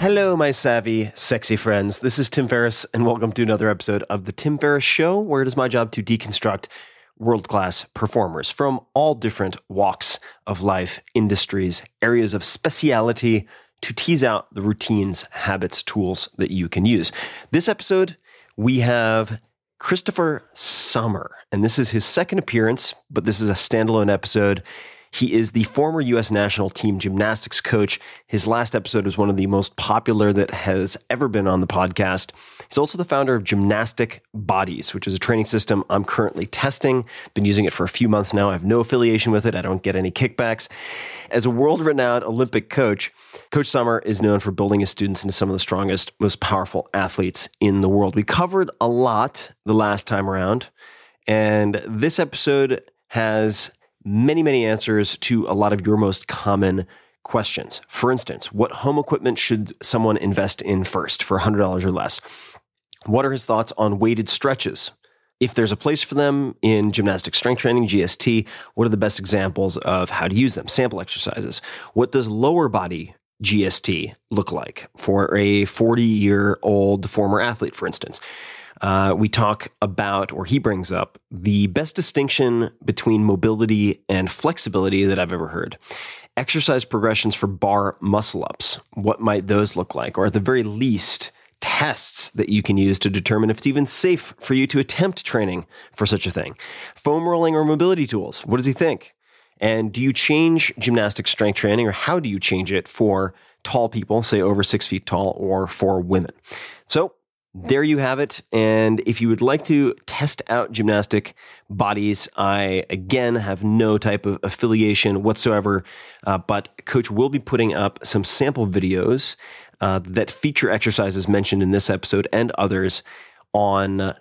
Hello, my savvy, sexy friends. This is Tim Ferriss, and welcome to another episode of The Tim Ferriss Show, where it is my job to deconstruct world class performers from all different walks of life, industries, areas of speciality to tease out the routines, habits, tools that you can use. This episode, we have Christopher Sommer, and this is his second appearance, but this is a standalone episode. He is the former U.S. national team gymnastics coach. His last episode was one of the most popular that has ever been on the podcast. He's also the founder of Gymnastic Bodies, which is a training system I'm currently testing. Been using it for a few months now. I have no affiliation with it. I don't get any kickbacks. As a world renowned Olympic coach, Coach Sommer is known for building his students into some of the strongest, most powerful athletes in the world. We covered a lot the last time around, and this episode has many, many answers to a lot of your most common questions. For instance, what home equipment should someone invest in first for $100 or less? What are his thoughts on weighted stretches? If there's a place for them in gymnastic strength training, GST, what are the best examples of how to use them? Sample exercises. What does lower body GST look like for a 40 year old former athlete, for instance? Uh, we talk about, or he brings up, the best distinction between mobility and flexibility that I've ever heard. Exercise progressions for bar muscle ups. What might those look like? Or at the very least, tests that you can use to determine if it's even safe for you to attempt training for such a thing. Foam rolling or mobility tools. What does he think? And do you change gymnastic strength training or how do you change it for tall people, say over six feet tall, or for women? So there you have it. And if you would like to test out gymnastic bodies, I again have no type of affiliation whatsoever, uh, but Coach will be putting up some sample videos uh, that feature exercises mentioned in this episode and others on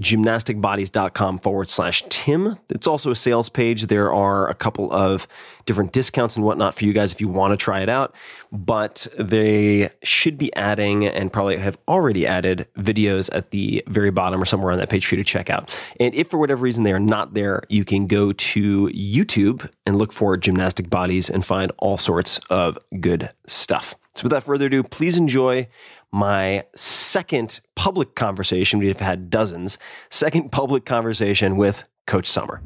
gymnasticbodies.com forward slash Tim. It's also a sales page. There are a couple of different discounts and whatnot for you guys if you want to try it out. But they should be adding and probably have already added videos at the very bottom or somewhere on that page for you to check out. And if for whatever reason they are not there, you can go to YouTube and look for Gymnastic Bodies and find all sorts of good stuff. So without further ado, please enjoy my second public conversation. We've had dozens. Second public conversation with Coach Sommer.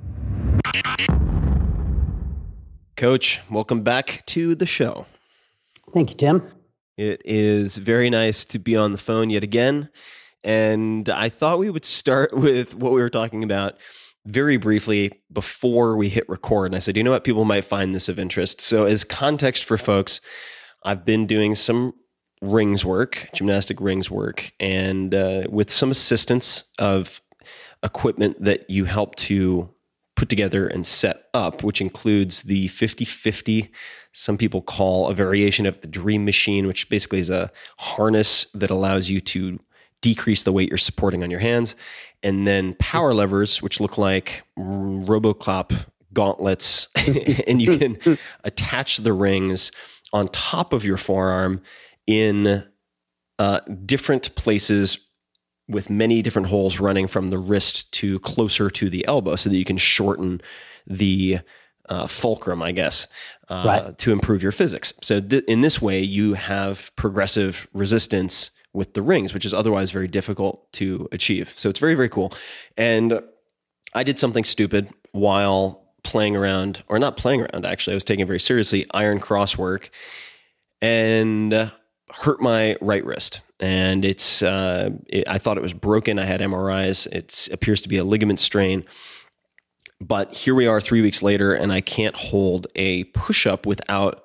Coach, welcome back to the show. Thank you, Tim. It is very nice to be on the phone yet again. And I thought we would start with what we were talking about very briefly before we hit record. And I said, you know what? People might find this of interest. So, as context for folks, I've been doing some rings work, gymnastic rings work, and uh, with some assistance of equipment that you help to put together and set up, which includes the 50 50. Some people call a variation of the Dream Machine, which basically is a harness that allows you to decrease the weight you're supporting on your hands. And then power levers, which look like Robocop gauntlets, and you can attach the rings on top of your forearm in uh, different places with many different holes running from the wrist to closer to the elbow so that you can shorten the uh, fulcrum, I guess, uh, right. to improve your physics. So, th- in this way, you have progressive resistance with the rings, which is otherwise very difficult to achieve. So, it's very, very cool. And I did something stupid while playing around, or not playing around, actually, I was taking it very seriously, iron cross work. And hurt my right wrist. And it's uh, it, i thought it was broken. I had mris it appears to be a ligament strain. But here we are three weeks later and i can't hold a push-up without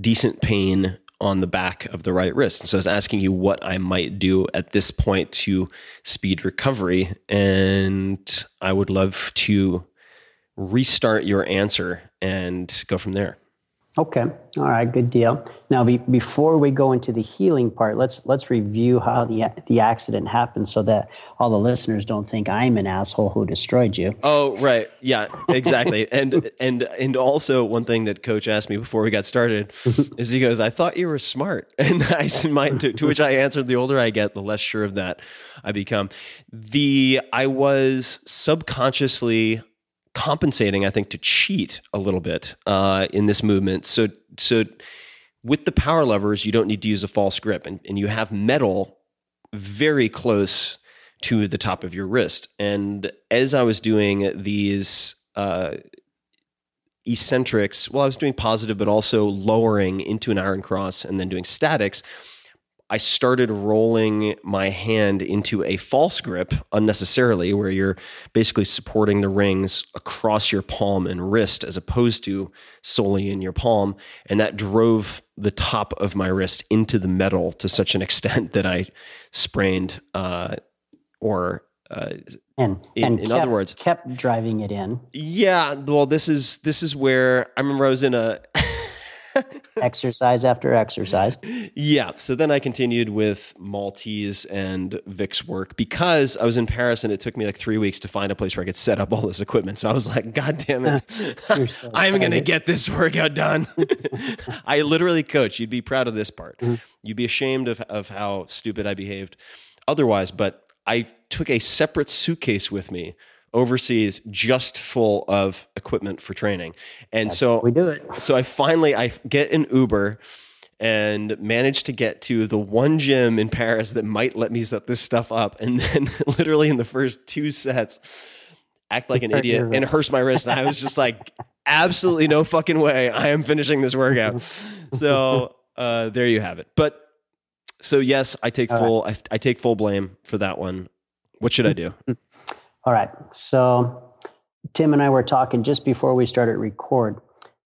decent pain on the back of the right wrist. So i was asking you what i might do at this point to speed recovery. And i would love to restart your answer and go from there Okay. All right. Good deal. Now, be, before we go into the healing part, let's let's review how the the accident happened, so that all the listeners don't think I'm an asshole who destroyed you. Oh, right. Yeah. Exactly. and and and also one thing that Coach asked me before we got started is he goes, "I thought you were smart," and I my, to, to which I answered, "The older I get, the less sure of that I become." The I was subconsciously compensating, I think, to cheat a little bit uh, in this movement. So, so with the power levers, you don't need to use a false grip, and, and you have metal very close to the top of your wrist. And as I was doing these uh, eccentrics, well, I was doing positive, but also lowering into an iron cross and then doing statics. I started rolling my hand into a false grip unnecessarily, where you're basically supporting the rings across your palm and wrist as opposed to solely in your palm. And that drove the top of my wrist into the metal to such an extent that I sprained uh, or uh, and, in, and in kept, other words kept driving it in yeah well this is this is where i remember i was in a exercise after exercise. Yeah. So then I continued with Maltese and Vicks work because I was in Paris and it took me like three weeks to find a place where I could set up all this equipment. So I was like, God damn it. So I'm going to get this workout done. I literally coach. You'd be proud of this part. Mm-hmm. You'd be ashamed of, of how stupid I behaved otherwise. But I took a separate suitcase with me overseas just full of equipment for training. And That's so we do it. So I finally I get an Uber and manage to get to the one gym in Paris that might let me set this stuff up. And then literally in the first two sets, act like an idiot and hurts my wrist. And I was just like, absolutely no fucking way. I am finishing this workout. So uh, there you have it. But so yes, I take full. I, I take full blame for that one. What should I do? All right. So Tim and I were talking just before we started record,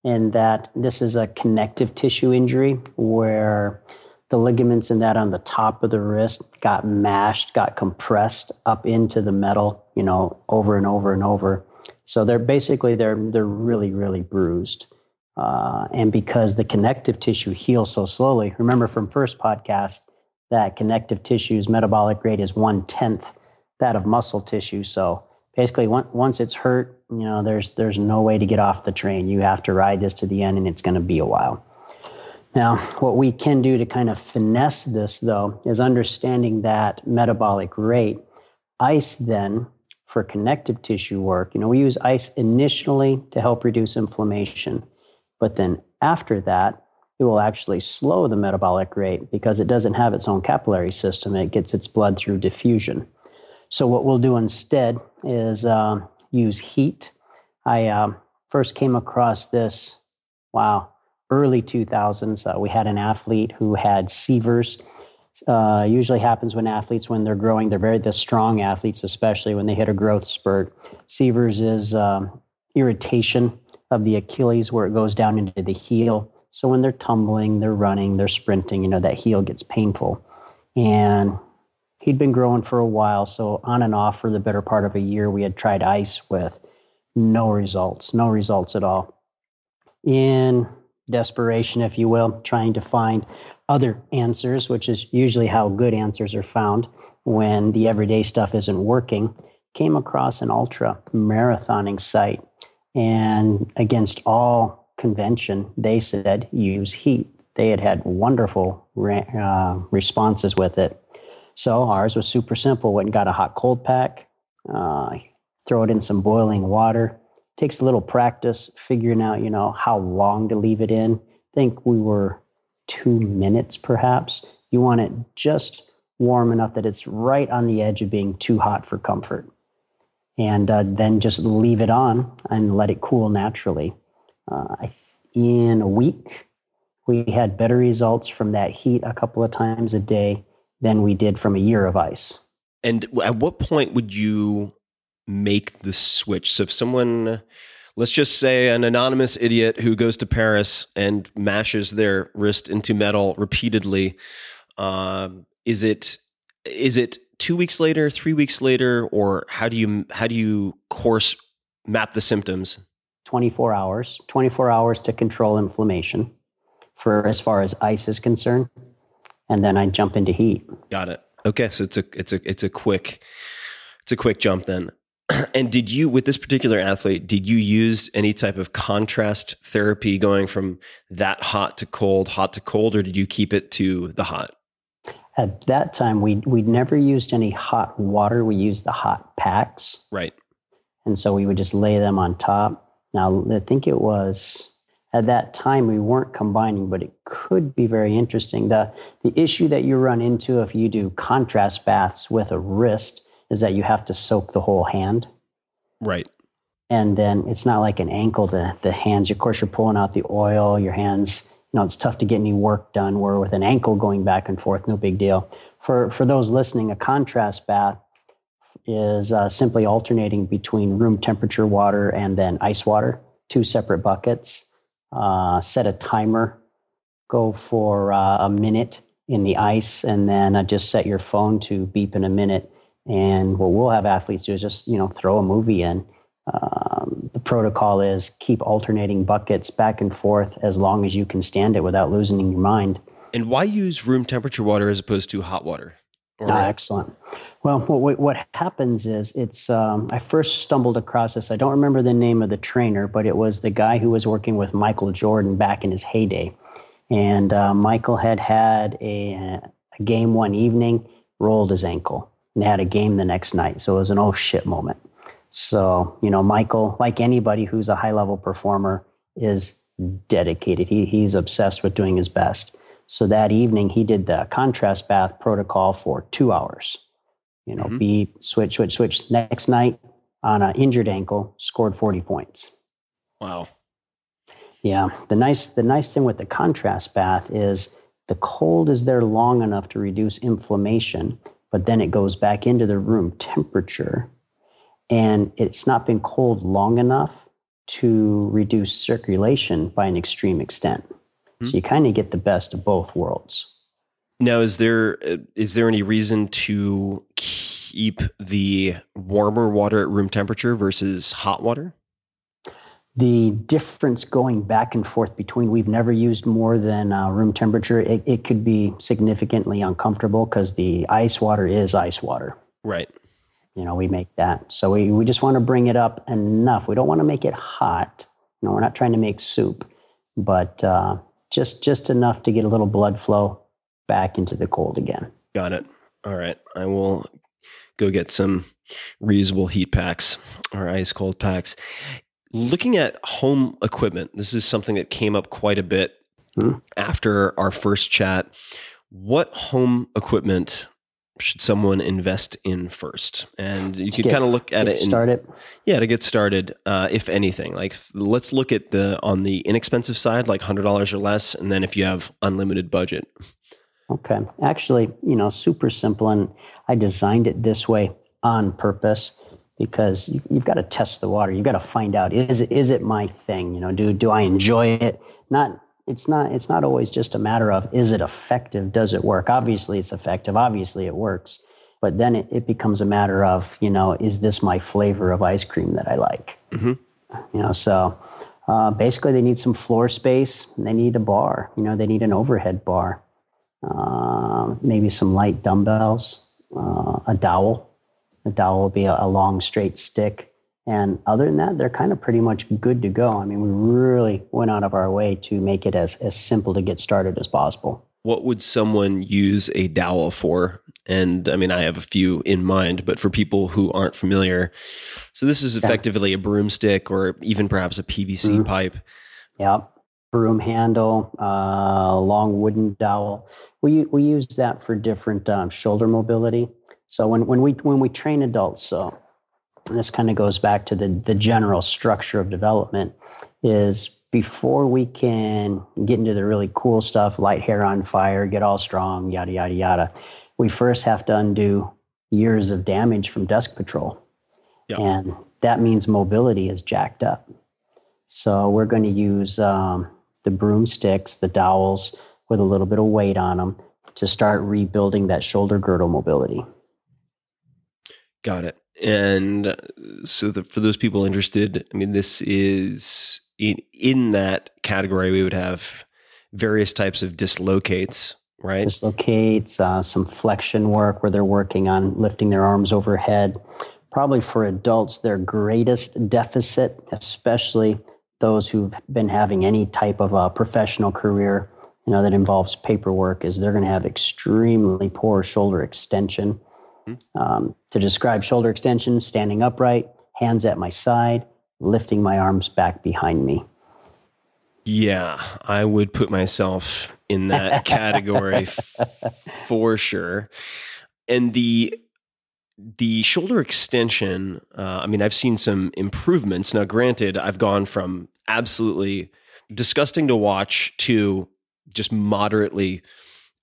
and that this is a connective tissue injury where the ligaments in that on the top of the wrist got mashed, got compressed up into the metal, you know, over and over and over. So they're basically they're they're really really bruised. Uh, and because the connective tissue heals so slowly, remember from first podcast that connective tissue's metabolic rate is one tenth that of muscle tissue. So basically, once it's hurt, you know, there's there's no way to get off the train. You have to ride this to the end, and it's going to be a while. Now, what we can do to kind of finesse this, though, is understanding that metabolic rate. Ice then for connective tissue work, you know, we use ice initially to help reduce inflammation, but then after that, it will actually slow the metabolic rate because it doesn't have its own capillary system. It gets its blood through diffusion. So, what we'll do instead is uh, use heat. I uh, first came across this, wow, early 2000s. Uh, we had an athlete who had Sever's uh, usually happens when athletes when they're growing they're very the strong athletes especially when they hit a growth spurt Sever's is um, irritation of the achilles where it goes down into the heel so when they're tumbling they're running they're sprinting you know that heel gets painful and he'd been growing for a while so on and off for the better part of a year we had tried ice with no results no results at all in desperation if you will trying to find other answers, which is usually how good answers are found when the everyday stuff isn't working, came across an ultra marathoning site. And against all convention, they said use heat. They had had wonderful uh, responses with it. So ours was super simple. Went and got a hot cold pack, uh, throw it in some boiling water. Takes a little practice figuring out, you know, how long to leave it in. Think we were two minutes, perhaps. You want it just warm enough that it's right on the edge of being too hot for comfort. And uh, then just leave it on and let it cool naturally. Uh, in a week, we had better results from that heat a couple of times a day than we did from a year of ice. And at what point would you make the switch? So if someone let's just say an anonymous idiot who goes to Paris and mashes their wrist into metal repeatedly. Um, is it is it two weeks later, three weeks later, or how do you how do you course map the symptoms? Twenty four hours. Twenty four hours to control inflammation, for as far as ice is concerned, and then I jump into heat. Got it. Okay, so it's a it's a it's a quick it's a quick jump then. and did you with this particular athlete did you use any type of contrast therapy going from that hot to cold hot to cold or did you keep it to the hot at that time we we never used any hot water we used the hot packs right and so we would just lay them on top now i think it was at that time we weren't combining but it could be very interesting the the issue that you run into if you do contrast baths with a wrist is that you have to soak the whole hand. Right. And then it's not like an ankle, the, the hands, of course, you're pulling out the oil, your hands, you know, it's tough to get any work done. Where with an ankle going back and forth, no big deal. For, for those listening, a contrast bath is uh, simply alternating between room temperature water and then ice water, two separate buckets. Uh, set a timer, go for uh, a minute in the ice, and then uh, just set your phone to beep in a minute and what we'll have athletes do is just, you know, throw a movie in. Um, the protocol is keep alternating buckets back and forth as long as you can stand it without losing your mind. And why use room temperature water as opposed to hot water? Ah, excellent. Well, what, what happens is it's, um, I first stumbled across this. I don't remember the name of the trainer, but it was the guy who was working with Michael Jordan back in his heyday. And uh, Michael had had a, a game one evening, rolled his ankle and had a game the next night. So it was an oh shit moment. So, you know, Michael, like anybody who's a high level performer, is dedicated. He, he's obsessed with doing his best. So that evening, he did the contrast bath protocol for two hours. You know, mm-hmm. beep, switch, switch, switch. Next night, on an injured ankle, scored 40 points. Wow. Yeah. The nice, the nice thing with the contrast bath is the cold is there long enough to reduce inflammation but then it goes back into the room temperature and it's not been cold long enough to reduce circulation by an extreme extent. Mm-hmm. So you kind of get the best of both worlds. Now, is there is there any reason to keep the warmer water at room temperature versus hot water? the difference going back and forth between we've never used more than uh, room temperature it, it could be significantly uncomfortable because the ice water is ice water right You know, we make that. So we, we just want to bring it up enough. We don't want to make it hot. You know, we're not trying to make soup, but uh, just just enough to get a little blood flow back into the cold again. Got it. All right. I will go get some reusable heat packs or ice cold packs. Looking at home equipment, this is something that came up quite a bit Hmm. after our first chat. What home equipment should someone invest in first? And you could kind of look at it in, started. yeah, to get started, uh, if anything, like let's look at the on the inexpensive side, like hundred dollars or less, and then if you have unlimited budget, Okay. Actually, you know, super simple. And I designed it this way on purpose because you, you've got to test the water. You've got to find out, is it, is it my thing? You know, do, do I enjoy it? Not, it's not, it's not always just a matter of, is it effective? Does it work? Obviously it's effective. Obviously it works. But then it, it becomes a matter of, you know, is this my flavor of ice cream that I like? Mhm. You know, so uh, basically they need some floor space. and They need a bar. You know, they need an overhead bar uh, maybe some light dumbbells, uh, a dowel. A dowel will be a, a long straight stick. And other than that, they're kind of pretty much good to go. I mean, we really went out of our way to make it as, as simple to get started as possible. what would someone use a dowel for? And I mean, I have a few in mind, but for people who aren't familiar, so this is effectively a broomstick or even perhaps a PVC Mhm. pipe. Yep. Broom handle, uh, long wooden dowel. We, we use that for different um, shoulder mobility. So when, when we when we train adults, so and this kind of goes back to the the general structure of development, is before we can get into the really cool stuff, light hair on fire, get all strong, yada yada yada. We first have to undo years of damage from desk patrol, Yeah. and that means mobility is jacked up. So we're going to use um, the broomsticks, the dowels with a little bit of weight on them to start rebuilding that shoulder girdle mobility. Got it. And uh, so, the, for those people interested, I mean, this is in in that category. We would have various types of dislocates, right? Dislocates, uh, some flexion work where they're working on lifting their arms overhead. Probably for adults, their greatest deficit, especially those who've been having any type of a professional career, you know, that involves paperwork, is they're going to have extremely poor shoulder extension. Um, to describe shoulder extension, standing upright, hands at my side, lifting my arms back behind me. Yeah, I would put myself in that category f- for sure. And the the shoulder extension, uh, I mean, I've seen some improvements. Now, granted, I've gone from absolutely disgusting to watch to just moderately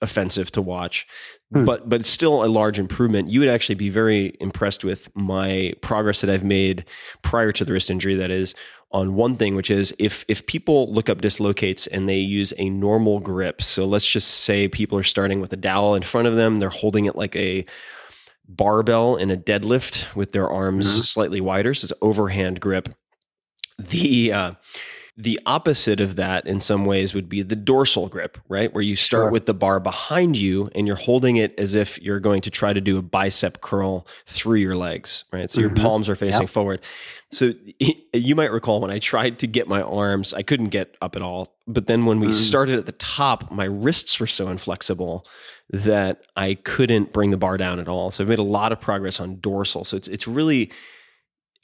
offensive to watch. Hmm. But but it's still a large improvement. You would actually be very impressed with my progress that I've made prior to the wrist injury. That is on one thing, which is if if people look up dislocates and they use a normal grip. So let's just say people are starting with a dowel in front of them. They're holding it like a barbell in a deadlift with their arms Mhm. slightly wider. So it's overhand grip. The uh, the opposite of that in some ways would be the dorsal grip, right? Where you start Sure. with the bar behind you and you're holding it as if you're going to try to do a bicep curl through your legs, right? So your Mhm. palms are facing Yep. forward. So you might recall when I tried to get my arms, I couldn't get up at all. But then when we Mm. started at the top, my wrists were so inflexible that I couldn't bring the bar down at all. So I've made a lot of progress on dorsal. So it's it's really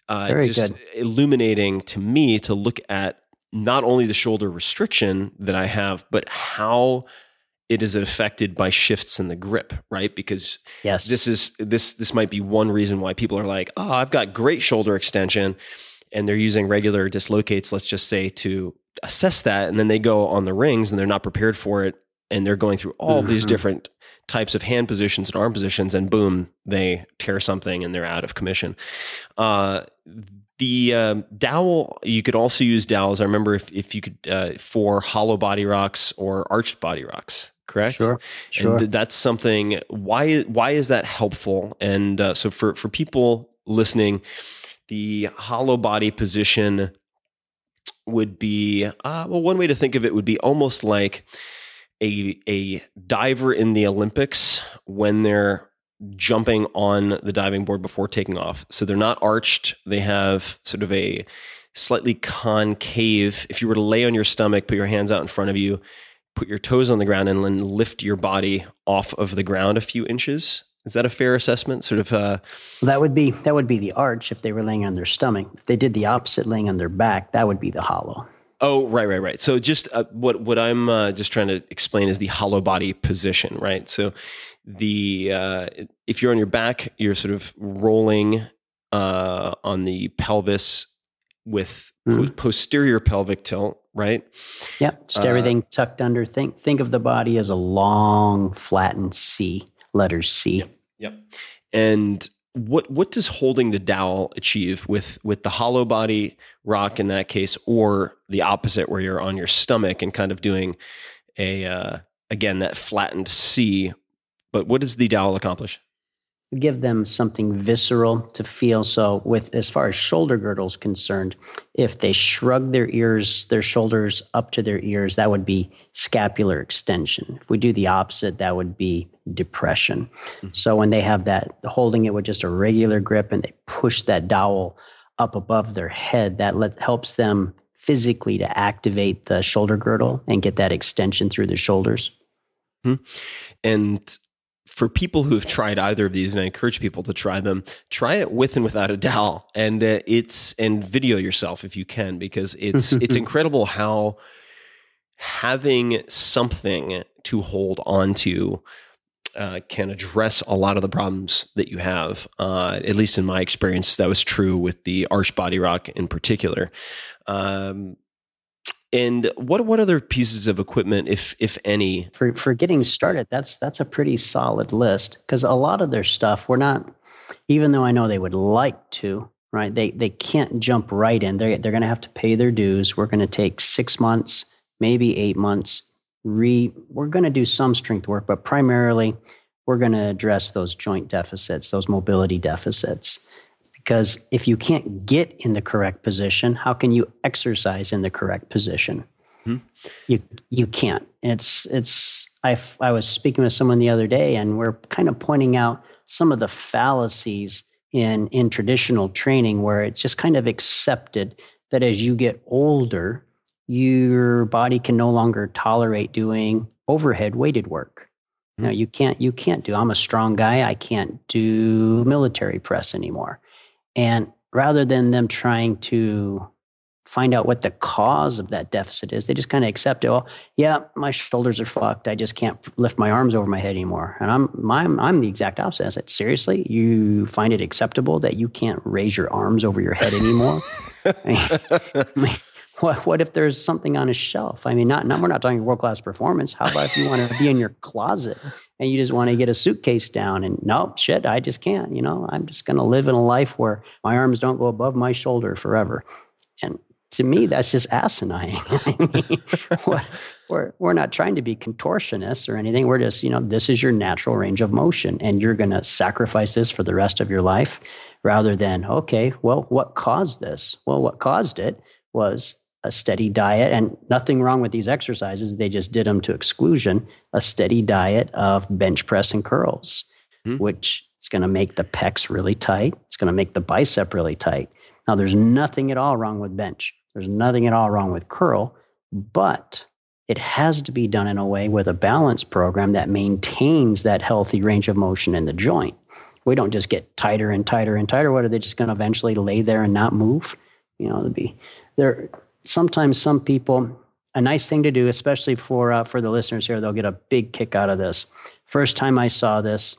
uh, just good. illuminating to me to look at not only the shoulder restriction that I have, but how it is affected by shifts in the grip, right? Because Yes. this is this this might be one reason why people are like, "Oh, I've got great shoulder extension," and they're using regular dislocates. Let's just say to assess that, and then they go on the rings and they're not prepared for it, and they're going through all these Mhm. different types of hand positions and arm positions, and boom, they tear something and they're out of commission. Uh, the um, dowel, you could also use dowels. I remember if, if you could uh, for hollow body rocks or arched body rocks, correct? Sure. Sure. And th- that's something. Why why is that helpful? And uh, so for for people listening, the hollow body position would be uh, well. One way to think of it would be almost like a a diver in the Olympics when they're jumping on the diving board before taking off. So they're not arched. They have sort of a slightly concave. If you were to lay on your stomach, put your hands out in front of you, put your toes on the ground, and then lift your body off of the ground a few inches. Is that a fair assessment? Sort of. Uh, That would be that would be the arch if they were laying on their stomach. If they did the opposite, laying on their back, that would be the hollow. Oh, right, right, right. So just uh, what what I'm uh, just trying to explain is the hollow body position, right? So the uh, if you're on your back, you're sort of rolling uh, on the pelvis with po- posterior pelvic tilt, right? Yep, just Uh, everything tucked under. Think think of the body as a long flattened C, letter C. Yep. And what what does holding the dowel achieve with with the hollow body rock in that case, or the opposite where you're on your stomach and kind of doing a uh, again that flattened C? But what does the dowel accomplish? Give them something visceral to feel. So, with as far as shoulder girdles concerned, if they shrug their ears, their shoulders up to their ears, that would be scapular extension. If we do the opposite, that would be depression. Mm-hmm. So, when they have that holding it with just a regular grip and they push that dowel up above their head, that let, helps them physically to activate the shoulder girdle and get that extension through the shoulders. Hmm. And for people who have tried either of these, and I encourage people to try them, try it with and without a dowel, and uh, it's and video yourself if you can, because it's it's incredible how having something to hold on to uh, can address a lot of the problems that you have. Uh, at least in my experience, that was true with the arch body rock in particular. Um, and what what other pieces of equipment, if if any, for for getting started that's that's a pretty solid list because a lot of their stuff we're not even though i know they would like to right they they can't jump right in. They're, they're going to have to pay their dues. We're going to take six months maybe eight months. Re we're going to do some strength work but primarily we're going to address those joint deficits those mobility deficits because if you can't get in the correct position how can you exercise in the correct position? Hmm. You you can't. It's it's I, I was speaking with someone the other day and we're kind of pointing out some of the fallacies in in traditional training where it's just kind of accepted that as you get older your body can no longer tolerate doing overhead weighted work. Hmm. You know you can't you can't do i'm a strong guy. I can't do military press anymore and rather than them trying to find out what the cause of that deficit is, they just kind of accept it. Well, yeah, my shoulders are fucked. I just can't lift my arms over my head anymore. And I'm I'm, I'm the exact opposite. I said, seriously, you find it acceptable that you can't raise your arms over your head anymore? I mean, what what if there's something on a shelf? I mean, not, not we're not talking world class performance. How about if you want to be in your closet and you just want to get a suitcase down and no shit, I just can't. You know, I'm just going to live in a life where my arms don't go above my shoulder forever. And to me, that's just asinine. I mean, we're we're not trying to be contortionists or anything. We're just, you know, this is your natural range of motion, and you're going to sacrifice this for the rest of your life, rather than okay, well, what caused this? Well, what caused it was a steady diet, and nothing wrong with these exercises. They just did them to exclusion. A steady diet of bench press and curls, hmm. which is going to make the pecs really tight. It's going to make the bicep really tight. Now, there's nothing at all wrong with bench. There's nothing at all wrong with curl, but it has to be done in a way with a balance program that maintains that healthy range of motion in the joint. We don't just get tighter and tighter and tighter. What are they just going to eventually lay there and not move? You know, to be there. Sometimes some people, a nice thing to do, especially for uh, for the listeners here, they'll get a big kick out of this. First time I saw this,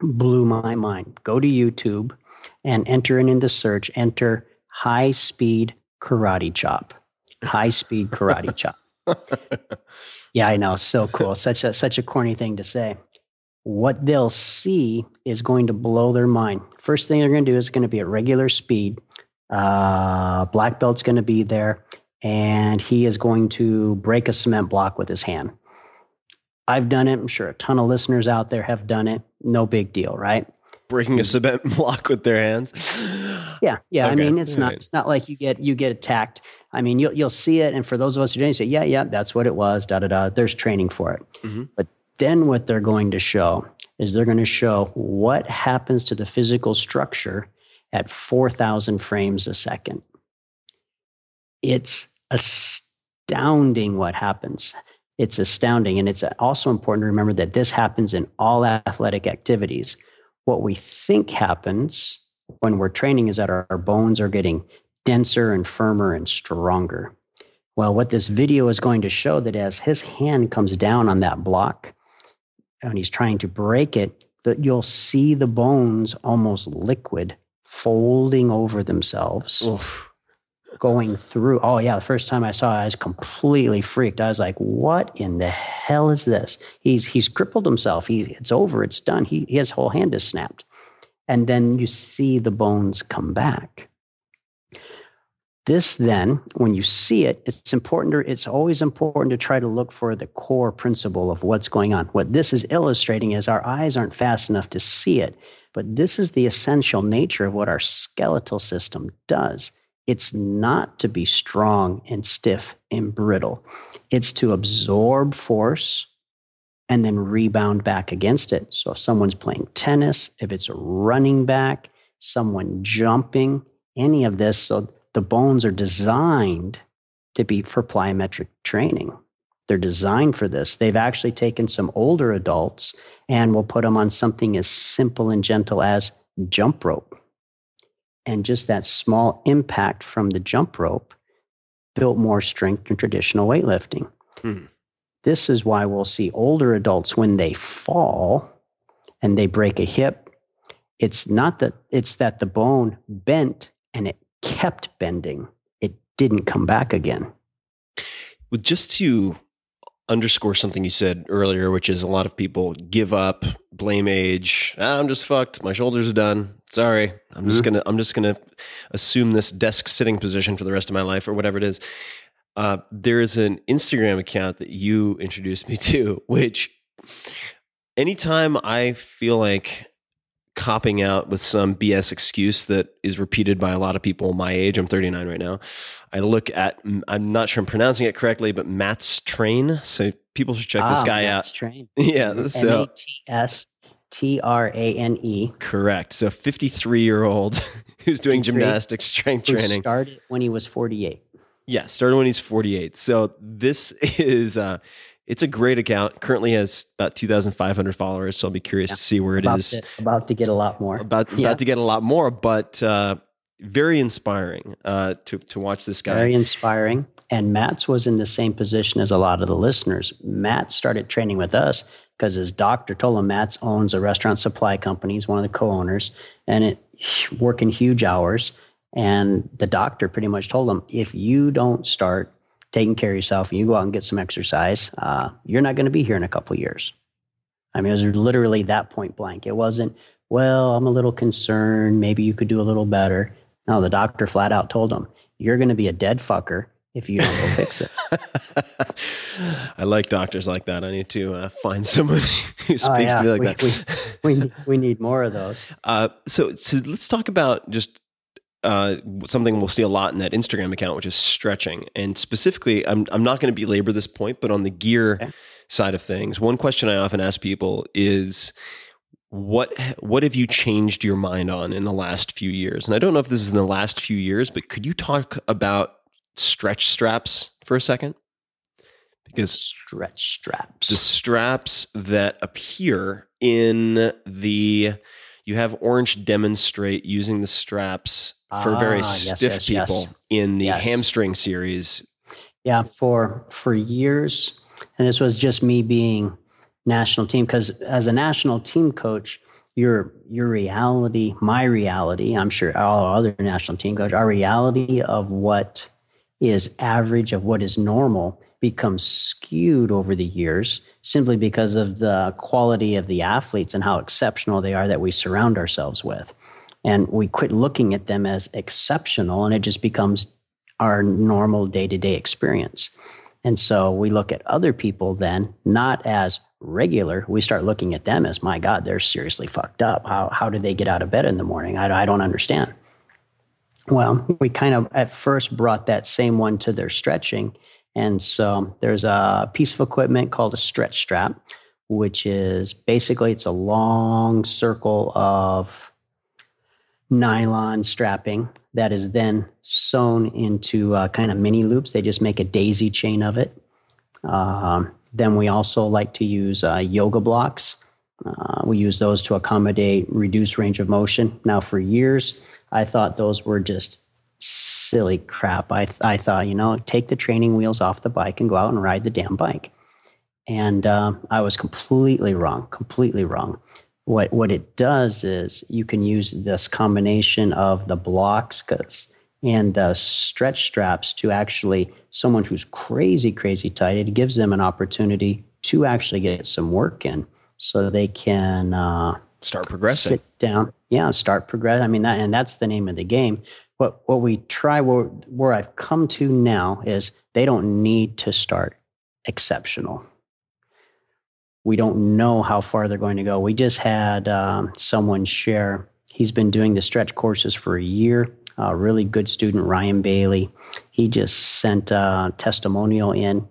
blew my mind. Go to YouTube and enter in the search. Enter high speed karate chop. High speed karate chop. Yeah, I know. So cool. Such a such a corny thing to say. What they'll see is going to blow their mind. First thing they're going to do is going to be at regular speed. Uh, black belt's going to be there, and he is going to break a cement block with his hand. I've done it. I'm sure a ton of listeners out there have done it. No big deal, right? breaking a cement block with their hands. Yeah, yeah. I mean, it's not Alright. it's not like you get you get attacked. I mean, you'll you'll see it, and for those of us who didn't say, yeah, yeah, that's what it was. Da da da. There's training for it. Mhm. But then what they're going to show is they're going to show what happens to the physical structure at 4,000 frames a second. It's astounding what happens. It's astounding. And it's also important to remember that this happens in all athletic activities. What we think happens when we're training is that our, our bones are getting denser and firmer and stronger. Well, what this video is going to show that as his hand comes down on that block and he's trying to break it, that you'll see the bones almost liquid folding over themselves. Oof going through. Oh yeah, the first time I saw it, I was completely freaked. I was like, "What in the hell is this?" He's he's crippled himself. He it's over. It's done. He his whole hand is snapped, and then you see the bones come back. This then, when you see it, it's important. To, it's always important to try to look for the core principle of what's going on. What this is illustrating is our eyes aren't fast enough to see it, but this is the essential nature of what our skeletal system does it's not to be strong and stiff and brittle. It's to absorb force and then rebound back against it. So if someone's playing tennis, if it's a running back, someone jumping, any of this, so the bones are designed to be for plyometric training. They're designed for this. They've actually taken some older adults and we'll put them on something as simple and gentle as jump rope and just that small impact from the jump rope built more strength than traditional weightlifting. Hmm. This is why we'll see older adults when they fall and they break a hip. It's not that it's that the bone bent and it kept bending. It didn't come back again. Well, just to underscore something you said earlier, which is a lot of people give up, blame age. Ah, I'm just fucked. My shoulders are done. Sorry. I'm mm-hmm. just gonna I'm just gonna assume this desk sitting position for the rest of my life or whatever it is. Uh, there is an Instagram account that you introduced me to, which anytime I feel like copping out with some BS excuse that is repeated by a lot of people my age. I'm 39 right now. I look at, I'm not sure I'm pronouncing it correctly, but Mats Trane. So people should check ah, this guy Mats out. Trane. Yeah. So M-A-T-S T R A N E. Correct. So 53 year old who's doing gymnastics, strength training. Started when he was 48. Yeah, started when he's 48. So this is uh it's a great account. Currently has about 2,500 followers. So I'll be curious yeah. to see where it about is. To, about to get a lot more. About, yeah. about to get a lot more, but uh, very inspiring uh, to, to watch this guy. Very inspiring. And Mats was in the same position as a lot of the listeners. Matt started training with us because his doctor told him Mats owns a restaurant supply company. He's one of the co-owners and it working huge hours. And the doctor pretty much told him, if you don't start taking care of yourself and you go out and get some exercise, uh, you're not going to be here in a couple years. I mean, it was literally that point blank. It wasn't, well, I'm a little concerned. Maybe you could do a little better. No, the doctor flat out told him, you're going to be a dead fucker if you don't go fix it. I like doctors like that. I need to uh, find someone who oh, speaks oh, yeah. to me like we, that. We, we, we, need more of those. Uh, so, so let's talk about just uh, something we'll see a lot in that Instagram account, which is stretching. And specifically, I'm, I'm not going to belabor this point, but on the gear okay. side of things, one question I often ask people is, what what have you changed your mind on in the last few years? And I don't know if this is in the last few years, but could you talk about stretch straps for a second? Because stretch straps, the straps that appear in the you have orange demonstrate using the straps for ah, very stiff yes, people yes. in the yes. hamstring series. Yeah, for for years, and this was just me being national team because as a national team coach, your your reality, my reality, I'm sure all other national team coach, our reality of what is average of what is normal becomes skewed over the years simply because of the quality of the athletes and how exceptional they are that we surround ourselves with and we quit looking at them as exceptional and it just becomes our normal day-to-day experience. And so we look at other people then not as regular. We start looking at them as my god they're seriously fucked up. How, how do they get out of bed in the morning? I, I don't understand. Well we kind of at first brought that same one to their stretching and so there's a piece of equipment called a stretch strap which is basically it's a long circle of nylon strapping that is then sewn into uh, kind of mini loops. They just make a daisy chain of it. Um, then we also like to use uh, yoga blocks. Uh, we use those to accommodate reduced range of motion. Now, for years, I thought those were just silly crap. I, th- I thought, you know, take the training wheels off the bike and go out and ride the damn bike. And uh, I was completely wrong, completely wrong. What, what it does is you can use this combination of the blocks and the stretch straps to actually someone who's crazy, crazy tight. It gives them an opportunity to actually get some work in so they can uh, Start progressing. sit down. Yeah, start progress. I mean, that, and that's the name of the game. What what we try where where I've come to now is they don't need to start exceptional. We don't know how far they're going to go. We just had um, someone share. He's been doing the stretch courses for a year. A really good student, Ryan Bailey. He just sent a testimonial in.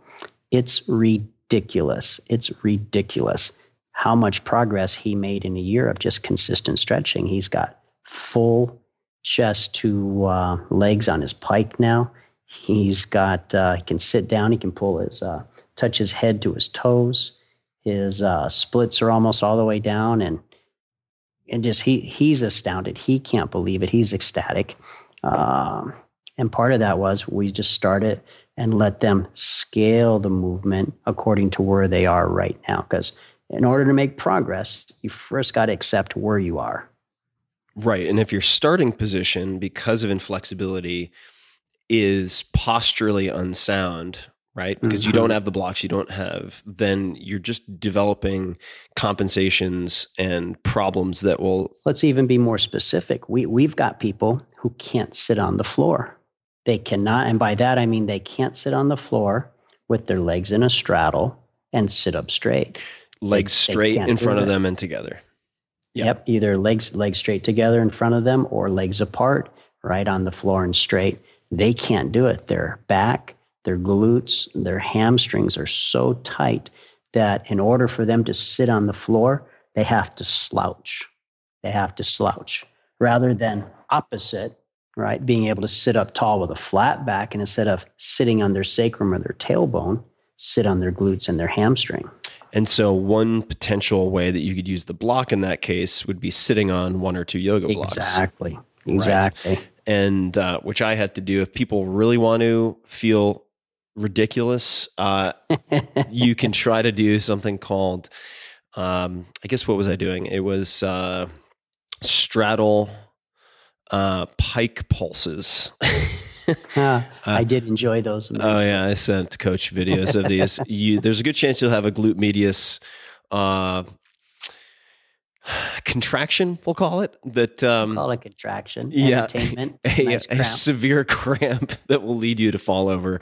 It's ridiculous. It's ridiculous how much progress he made in a year of just consistent stretching. He's got full chest to uh, legs on his pike now. He's got, uh, he can sit down, he can pull his, uh, touch his head to his toes. His uh, splits are almost all the way down, and and just he he's astounded. He can't believe it. He's ecstatic. Um, and part of that was we just started and let them scale the movement according to where they are right now. Because in order to make progress, you first got to accept where you are. Right. And if your starting position, because of inflexibility, is posturally unsound, right? Because you don't Mhm. have the blocks, you don't have, then you're just developing compensations and problems that will, Let's even be more specific. We we've got people who can't sit on the floor. They cannot, and by that I mean they can't sit on the floor with their legs in a straddle and sit up straight. legs they straight can't in front of them and together. Yep. Yep, either legs legs straight together in front of them or legs apart, right on the floor and straight. They can't do it. Their back, their glutes, their hamstrings are so tight that in order for them to sit on the floor, they have to slouch. They have to slouch rather than opposite, right? Being able to sit up tall with a flat back and instead of sitting on their sacrum or their tailbone, sit on their glutes and their hamstring. And so, one potential way that you could use the block in that case would be sitting on one or two yoga blocks. Exactly. Exactly. and uh, which I had to do. If people really want to feel ridiculous, uh, you can try to do something called, um, I guess, what was I doing? It was uh, straddle uh, pike pulses. Uh, I did enjoy those. Oh yeah, I sent Coach videos of these. you, there's a good chance you'll have a glute medius uh, contraction. We'll call it that. Um, Call it contraction. yeah. Entertainment. a, nice a severe cramp that will lead you to fall over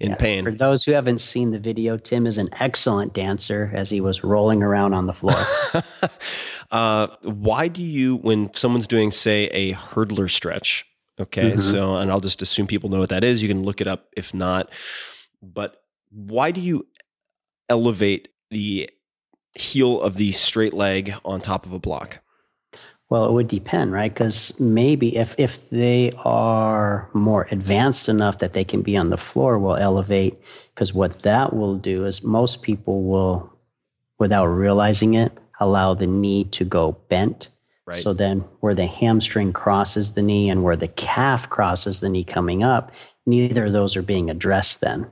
in Yeah. pain. For those who haven't seen the video, Tim is an excellent dancer as he was rolling around on the floor. uh, why do you, when someone's doing, say, a hurdler stretch? Okay, Mhm. so and I'll just assume people know what that is. You can look it up if not. But why do you elevate the heel of the straight leg on top of a block? Well, it would depend, right? Because maybe if if they are more advanced enough that they can be on the floor, we'll elevate. Because what that will do is most people will, without realizing it, allow the knee to go bent. Right. So then, where the hamstring crosses the knee and where the calf crosses the knee coming up, neither of those are being addressed then.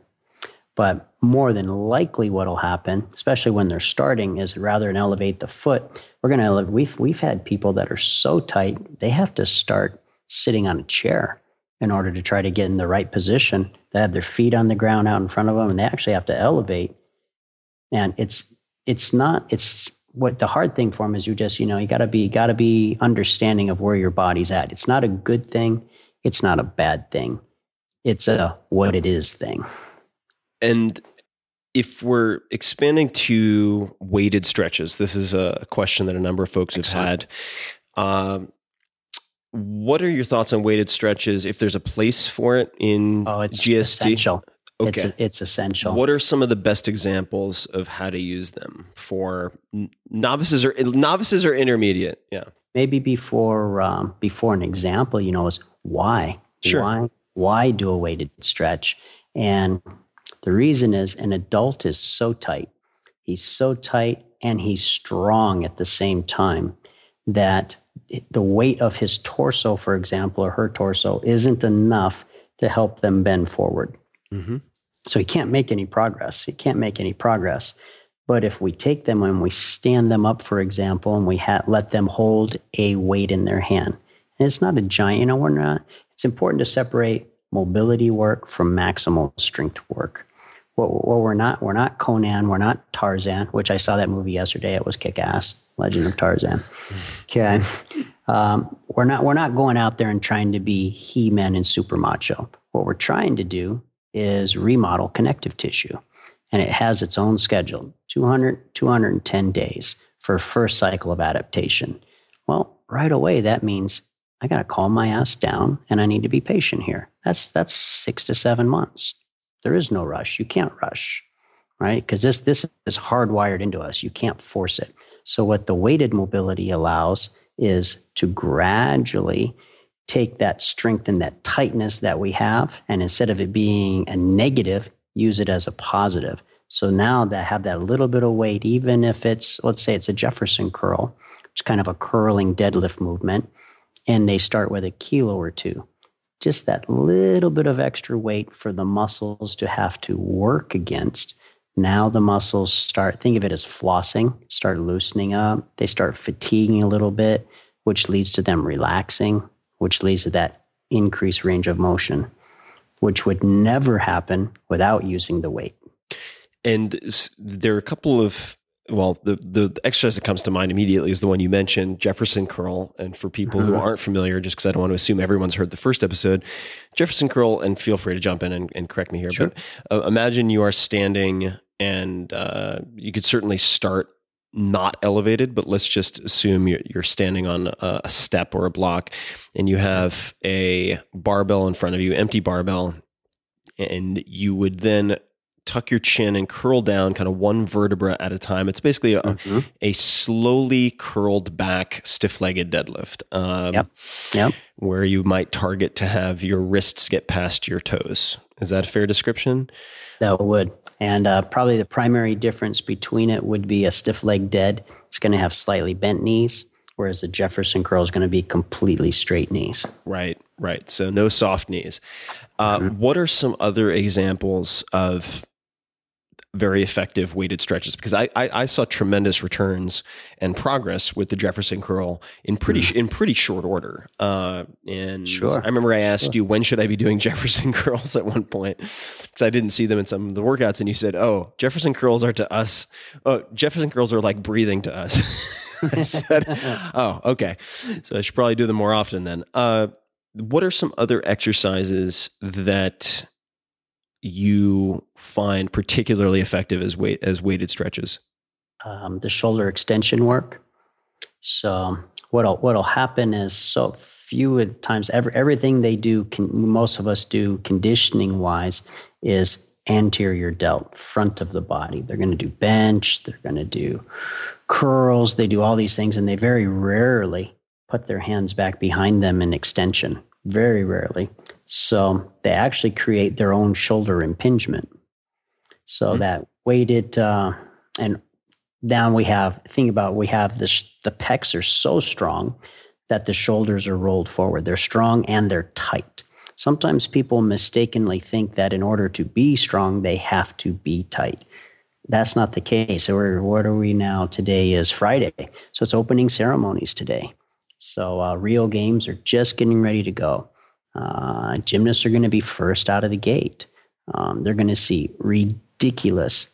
But more than likely, what will happen, especially when they're starting, is rather than elevate the foot, we're going to. elevate. We've we've had people that are so tight they have to start sitting on a chair in order to try to get in the right position. They have their feet on the ground out in front of them, and they actually have to elevate. And it's it's not it's what the hard thing for them is you just you know you got to be got to be understanding of where your body's at. It's not a good thing. It's not a bad thing. It's a what it is thing. And if we're expanding to weighted stretches, this is a question that a number of folks have had. Um, what are your thoughts on weighted stretches? If there's a place for it in Oh, it's GST, essential. Okay. it's essential. What are some of the best examples of how to use them for novices or novices or intermediate? Yeah. maybe before um, before an example, you know, is why Sure. why why do a weighted stretch? And the reason is an adult is so tight. He's so tight and he's strong at the same time that the weight of his torso, for example, or her torso, isn't enough to help them bend forward. Mm-hmm. So he can't make any progress. He can't make any progress. But if we take them and we stand them up, for example, and we ha- let them hold a weight in their hand, and it's not a giant, you know, we're not, it's important to separate mobility work from maximal strength work. Well, well, we're not, we're not Conan, we're not Tarzan, which I saw that movie yesterday. It was kick ass, Legend of Tarzan. Okay. Um, we're not, we're not going out there and trying to be He Man and Super Macho. What we're trying to do is remodel connective tissue and it has its own schedule 200 210 days for first cycle of adaptation well right away that means i got to calm my ass down and i need to be patient here that's that's 6 to 7 months there is no rush. You can't rush right? Because this this is hardwired into us. You can't force it. So what the weighted mobility allows is to gradually take that strength and that tightness that we have and instead of it being a negative use it as a positive. So now that have that little bit of weight even if it's let's say it's a jefferson curl it's kind of a curling deadlift movement and they start with a kilo or two just that little bit of extra weight for the muscles to have to work against. Now the muscles start think of it as flossing start loosening up. They start fatiguing a little bit which leads to them relaxing which leads to that increased range of motion which would never happen without using the weight. And there are a couple of well, the, the exercise that comes to mind immediately is the one you mentioned, Jefferson curl. And for people who Mhm. aren't familiar, just because I don't want to assume everyone's heard the first episode, Jefferson curl, and feel free to jump in and, and correct me here. Sure. But uh, imagine you are standing, and uh, you could certainly start not elevated, but let's just assume you're, you're standing on a, a step or a block, and you have a barbell in front of you, empty barbell, and you would then tuck your chin and curl down kind of one vertebra at a time. It's basically a, Mhm. a slowly curled back stiff legged deadlift. Um, Yep. Yep. Where you might target to have your wrists get past your toes. Is that a fair description? That would. And uh, probably the primary difference between it would be a stiff leg dead. It's going to have slightly bent knees, whereas the Jefferson curl is going to be completely straight knees. Right, right. So no soft knees. Uh, Mm-hmm. What are some other examples of very effective weighted stretches? Because I, I, I saw tremendous returns and progress with the Jefferson curl in pretty sh in pretty short order. Uh, and Mm. Sure, I remember I asked sure. you when should I be doing Jefferson curls at one point because I didn't see them in some of the workouts, and you said, "Oh, Jefferson curls are to us. Oh, Jefferson curls are like breathing to us." I said, "Oh, okay. So I should probably do them more often then." Uh, what are some other exercises that you find particularly effective as weight as weighted stretches? um, the shoulder extension work. So what'll what'll happen is so few of the times every, everything they do can most of us do conditioning wise is anterior delt front of the body they're going to do bench they're going to do curls they do all these things and they very rarely put their hands back behind them in extension very rarely. So they actually create their own shoulder impingement. So Mhm. that weighted uh, and now we have think about we have this the pecs are so strong that the shoulders are rolled forward. They're strong and they're tight. Sometimes people mistakenly think that in order to be strong they have to be tight. That's not the case. So we're, what are we now? Today is friday. So it's opening ceremonies today so uh, rio games are just getting ready to go uh, gymnasts are going to be first out of the gate um, they're going to see ridiculous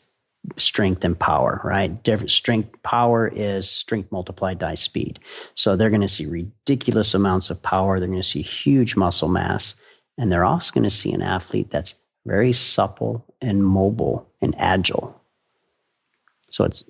strength and power, right? Different strength, power is strength multiplied by speed. So they're going to see ridiculous amounts of power. They're going to see huge muscle mass. And they're also going to see an athlete that's very supple and mobile and agile. So it's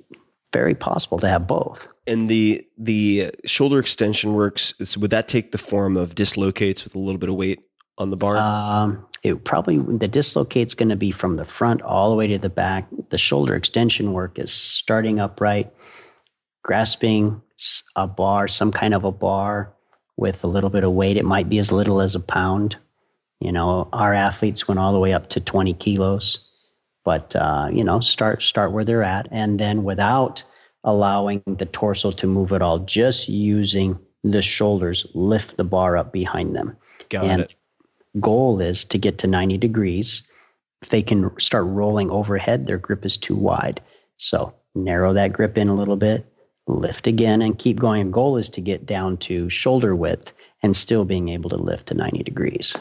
very possible to have both. And the the shoulder extension works. Is, would that take the form of dislocates with a little bit of weight on the bar? Um, it probably the dislocate's going to be from the front all the way to the back. The shoulder extension work is starting upright, grasping a bar, some kind of a bar with a little bit of weight. It might be as little as a pound. You know, our athletes went all the way up to 20 kilos, but uh, you know, start start where they're at, and then without allowing the torso to move at all, just using the shoulders, lift the bar up behind them Got and it. goal is to get to 90 degrees. If they can start rolling overhead, their grip is too wide. So narrow that grip in a little bit, lift again, and keep going. Goal is to get down to shoulder width and still being able to lift to 90 degrees.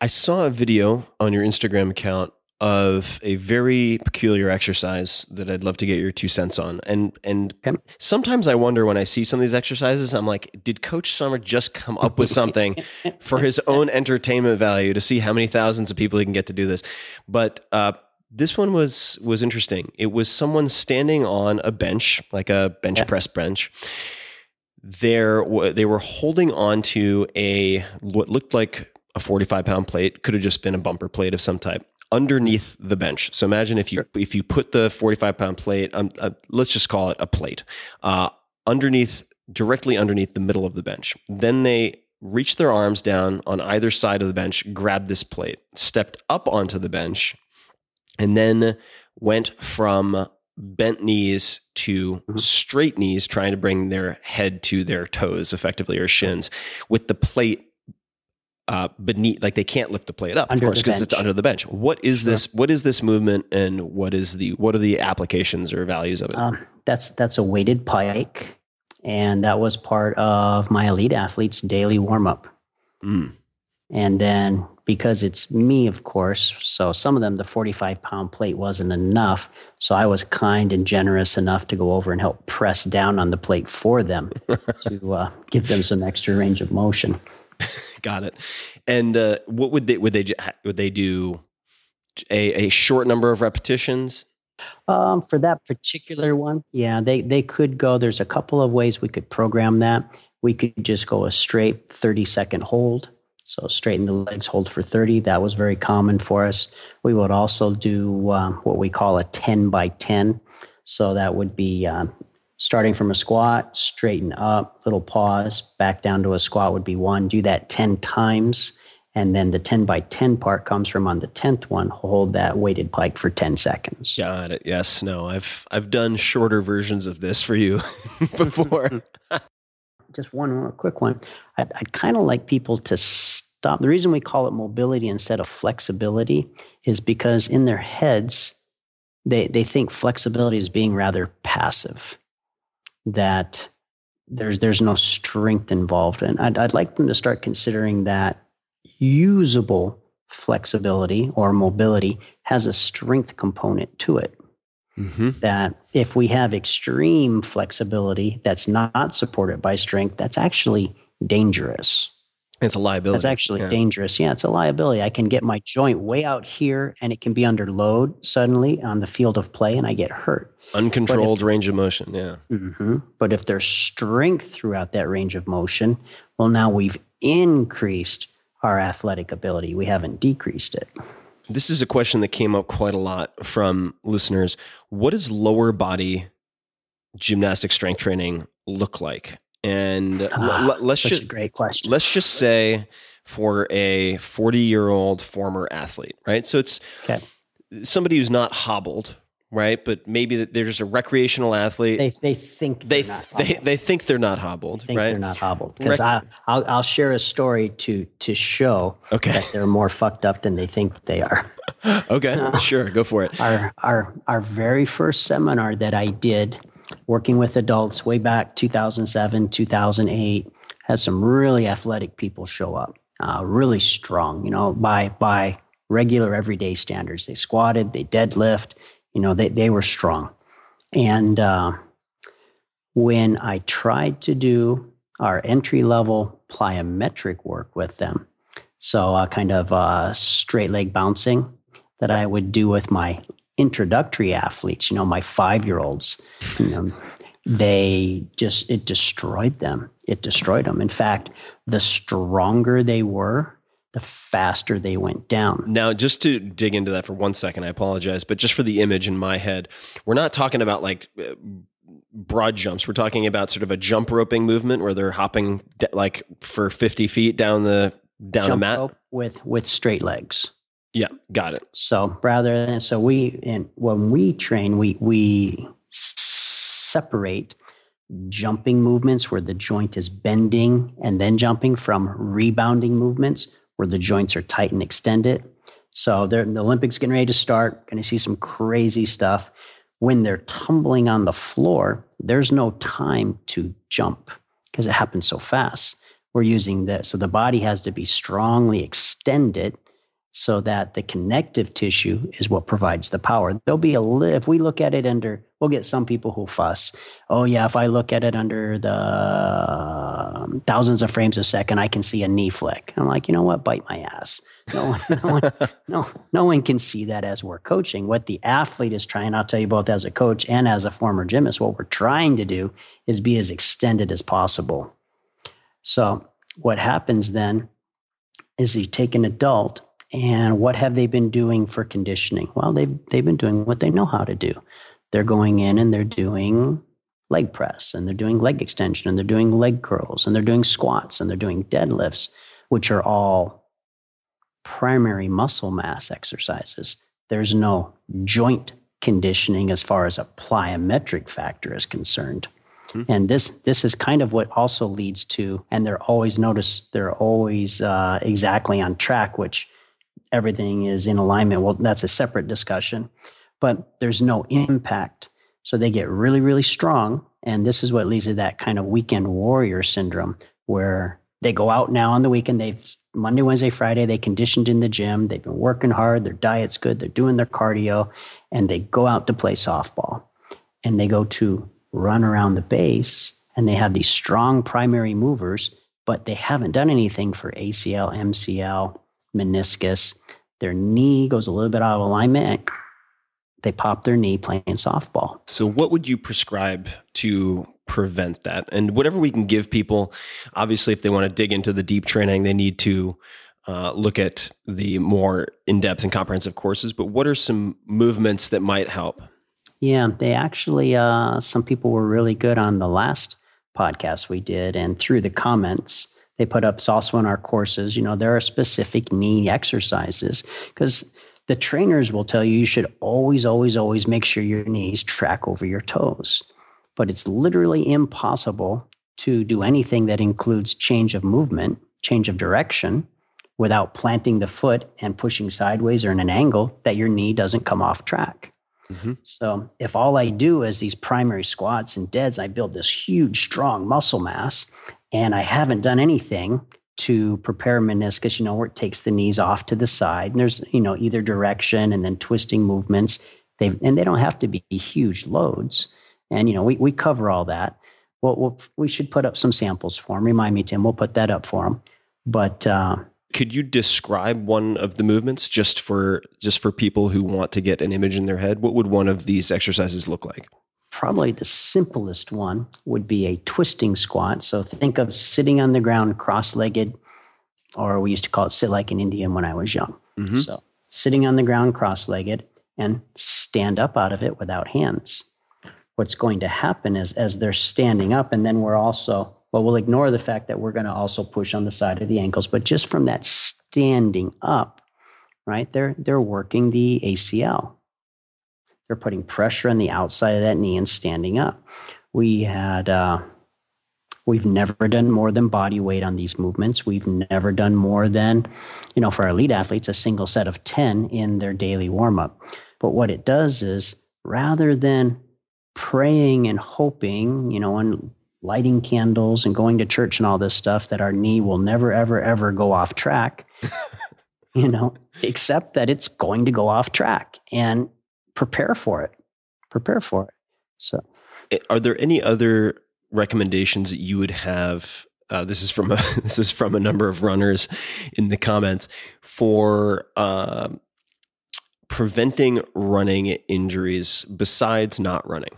I saw a video on your Instagram account of a very peculiar exercise that I'd love to get your two cents on. And and Okay. sometimes I wonder when I see some of these exercises, I'm like, did Coach Sommer just come up with something for his own entertainment value to see how many thousands of people he can get to do this? But uh, this one was was interesting. It was someone standing on a bench, like a bench Yeah. press bench. There, they were holding on to a what looked like a 45 pound plate. Could have just been a bumper plate of some type underneath the bench. So imagine if you if you put the 45 pound plate, um, uh, let's just call it a plate, uh, underneath directly underneath the middle of the bench. Then they reached their arms down on either side of the bench, grabbed this plate, stepped up onto the bench, and then went from bent knees to straight knees, trying to bring their head to their toes, effectively, or shins, with the plate uh, beneath. Like they can't lift the plate up, Under of course, because it's under the bench. What is this? What is this movement, and what is the what are the applications or values of it? Um, that's that's a weighted pike, and that was part of my elite athletes' daily warm up. Mm. And then because it's me, of course, so some of them, the 45 pound plate wasn't enough. So I was kind and generous enough to go over and help press down on the plate for them to uh, give them some extra range of motion. Got it. And uh, what would they would they would they do? A, a short number of repetitions. Um, for that particular one, yeah, they, they could go. There's a couple of ways we could program that. We could just go a straight 30 second hold. So straighten the legs, hold for 30. That was very common for us. We would also do um, what we call a 10 by 10. So that would be um, starting from a squat, straighten up, little pause, back down to a squat would be one. Do that 10 times. And then the 10 by 10 part comes from on the 10th one, hold that weighted pike for 10 seconds. Got it. Yes. No. I've I've done shorter versions of this for you before. just one more quick one. I'd, I'd kind of like people to stop. The reason we call it mobility instead of flexibility is because in their heads, they, they think flexibility is being rather passive, that there's, there's no strength involved. And I'd, I'd like them to start considering that usable flexibility or mobility has a strength component to it mm-hmm. that if we have extreme flexibility that's not supported by strength, that's actually dangerous. It's a liability. That's actually Yeah. dangerous. Yeah, it's a liability. I can get my joint way out here and it can be under load suddenly on the field of play and I get hurt. Uncontrolled range of motion. Yeah. hmm But if there's strength throughout that range of motion, well, now we've increased our athletic ability. We haven't decreased it. This is a question that came up quite a lot from listeners. What does lower body gymnastic strength training look like? And l- Ah, l- let's Such just a great question. let's just say for a 40 year old former athlete, right? So it's Okay. somebody who's not hobbled, right? But maybe they're just a recreational athlete. They, they think they they're they, think they're not hobbled, think right? they're not hobbled because Rec- I I'll, I'll share a story to to show Okay. that they're more fucked up than they think they are. Okay, sure, go for it. Our our our very first seminar that I did, working with adults way back 2007 2008, had some really athletic people show up, uh, really strong. You know, by by regular everyday standards, they squatted, they deadlift. You know, they they were strong, and. Uh, when I tried to do our entry level plyometric work with them, so uh, kind of uh, straight leg bouncing that I would do with my introductory athletes, you know, my five year olds, you know, they just, it destroyed them. It destroyed them. In fact, the stronger they were, the faster they went down. Now, just to dig into that for one second, I apologize, but just for the image in my head, we're not talking about like uh, broad jumps. We're talking about sort of a jump roping movement where they're hopping d- like for 50 feet down the down a Jump mat. rope with with straight legs. Yeah, got it. So rather than so we and when we train, we we separate jumping movements where the joint is bending and then jumping from rebounding movements where the joints are tight and extended. So the Olympics getting ready to start. Going to see some crazy stuff. When they're tumbling on the floor, there's no time to jump because it happens so fast. We're using this. So the body has to be strongly extended so that the connective tissue is what provides the power. There'll be a if we look at it under, we'll get some people who fuss. Oh yeah, if I look at it under the um, thousands of frames a second, I can see a knee flick. I'm like, you know what? Bite my ass. No, no, one, no, no one can see that as we're coaching. What the athlete is trying, I'll tell you both as a coach and as a former gymnast, what we're trying to do is be as extended as possible. So what happens then is you take an adult and what have they been doing for conditioning? Well, they've, they've been doing what they know how to do. They're going in and they're doing leg press and they're doing leg extension and they're doing leg curls and they're doing squats and they're doing deadlifts, which are all primary muscle mass exercises. There's no joint conditioning as far as a plyometric factor is concerned. And this this is kind of what also leads to, and they're always notice they're always uh, exactly on track, which everything is in alignment. Well, that's a separate discussion, but there's no impact. So they get really, really strong. And this is what leads to that kind of weekend warrior syndrome where they go out now on the weekend. They've Monday, Wednesday, Friday, they conditioned in the gym. They've been working hard. Their diet's good. They're doing their cardio and they go out to play softball and they go to run around the base and they have these strong primary movers, but they haven't done anything for ACL, MCL, meniscus. Their knee goes a little bit out of alignment they pop their knee playing softball. So, what would you prescribe to prevent that? And whatever we can give people, obviously, if they want to dig into the deep training, they need to uh, look at the more in depth and comprehensive courses. But what are some movements that might help? Yeah, they actually, uh, some people were really good on the last podcast we did, and through the comments, they put up it's also in our courses. You know, there are specific knee exercises because the trainers will tell you you should always, always, always make sure your knees track over your toes. But it's literally impossible to do anything that includes change of movement, change of direction, without planting the foot and pushing sideways or in an angle that your knee doesn't come off track. Mm-hmm. So if all I do is these primary squats and deads, I build this huge, strong muscle mass, and I haven't done anything to prepare meniscus, you know, where it takes the knees off to the side. And there's, you know, either direction and then twisting movements. They and they don't have to be huge loads. And you know, we we cover all that. Well, we'll we should put up some samples for them. Remind me, Tim. We'll put that up for them. But uh, Could you describe one of the movements just for just for people who want to get an image in their head? What would one of these exercises look like? Probably the simplest one would be a twisting squat. So think of sitting on the ground cross legged, or we used to call it sit like an Indian when I was young. Mhm. So sitting on the ground cross legged and stand up out of it without hands. What's going to happen is as they're standing up, and then we're also, well, we'll ignore the fact that we're going to also push on the side of the ankles, but just from that standing up, right? They're they're working the ACL. They're putting pressure on the outside of that knee and standing up. We had, uh, we've never done more than body weight on these movements. We've never done more than, you know, for our elite athletes, a single set of 10 in their daily warm up. But what it does is rather than praying and hoping, you know, and lighting candles and going to church and all this stuff that our knee will never, ever, ever go off track, you know, except that it's going to go off track and prepare for it. Prepare for it. So, Are there any other recommendations that you would have? Uh, this is from a this is from a number of runners in the comments for um preventing running injuries besides not running.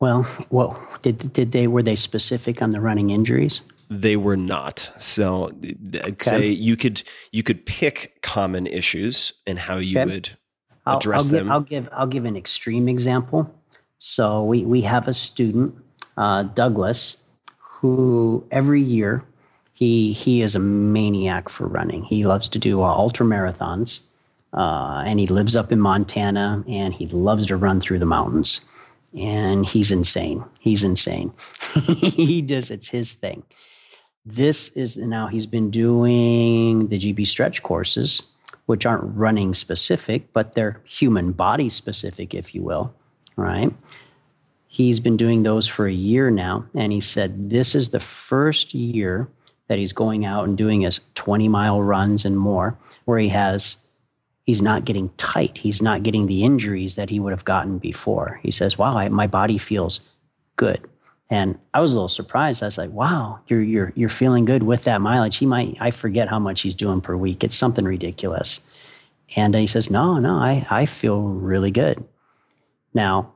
well, what did did they were they specific on the running injuries? they were not. So I'd Okay. say you could you could pick common issues and how you Okay. would address I'll them. Give, I'll give I'll give an extreme example. So we we have a student, uh, Douglas, who every year he he is a maniac for running. He loves to do uh, ultra marathons, uh, and he lives up in Montana, and he loves to run through the mountains. And he's insane. He's insane. he does. It's his thing. This is now he's been doing the GB stretch courses, which aren't running specific, but they're human body specific, if you will, right? He's been doing those for a year now. And he said this is the first year that he's going out and doing his 20 mile runs and more, where he has, he's not getting tight. He's not getting the injuries that he would have gotten before. He says, wow, I, my body feels good. And I was a little surprised. I was like, wow, you're, you're, you're feeling good with that mileage. He might, I forget how much he's doing per week. It's something ridiculous. And he says, no, no, I, I feel really good. Now,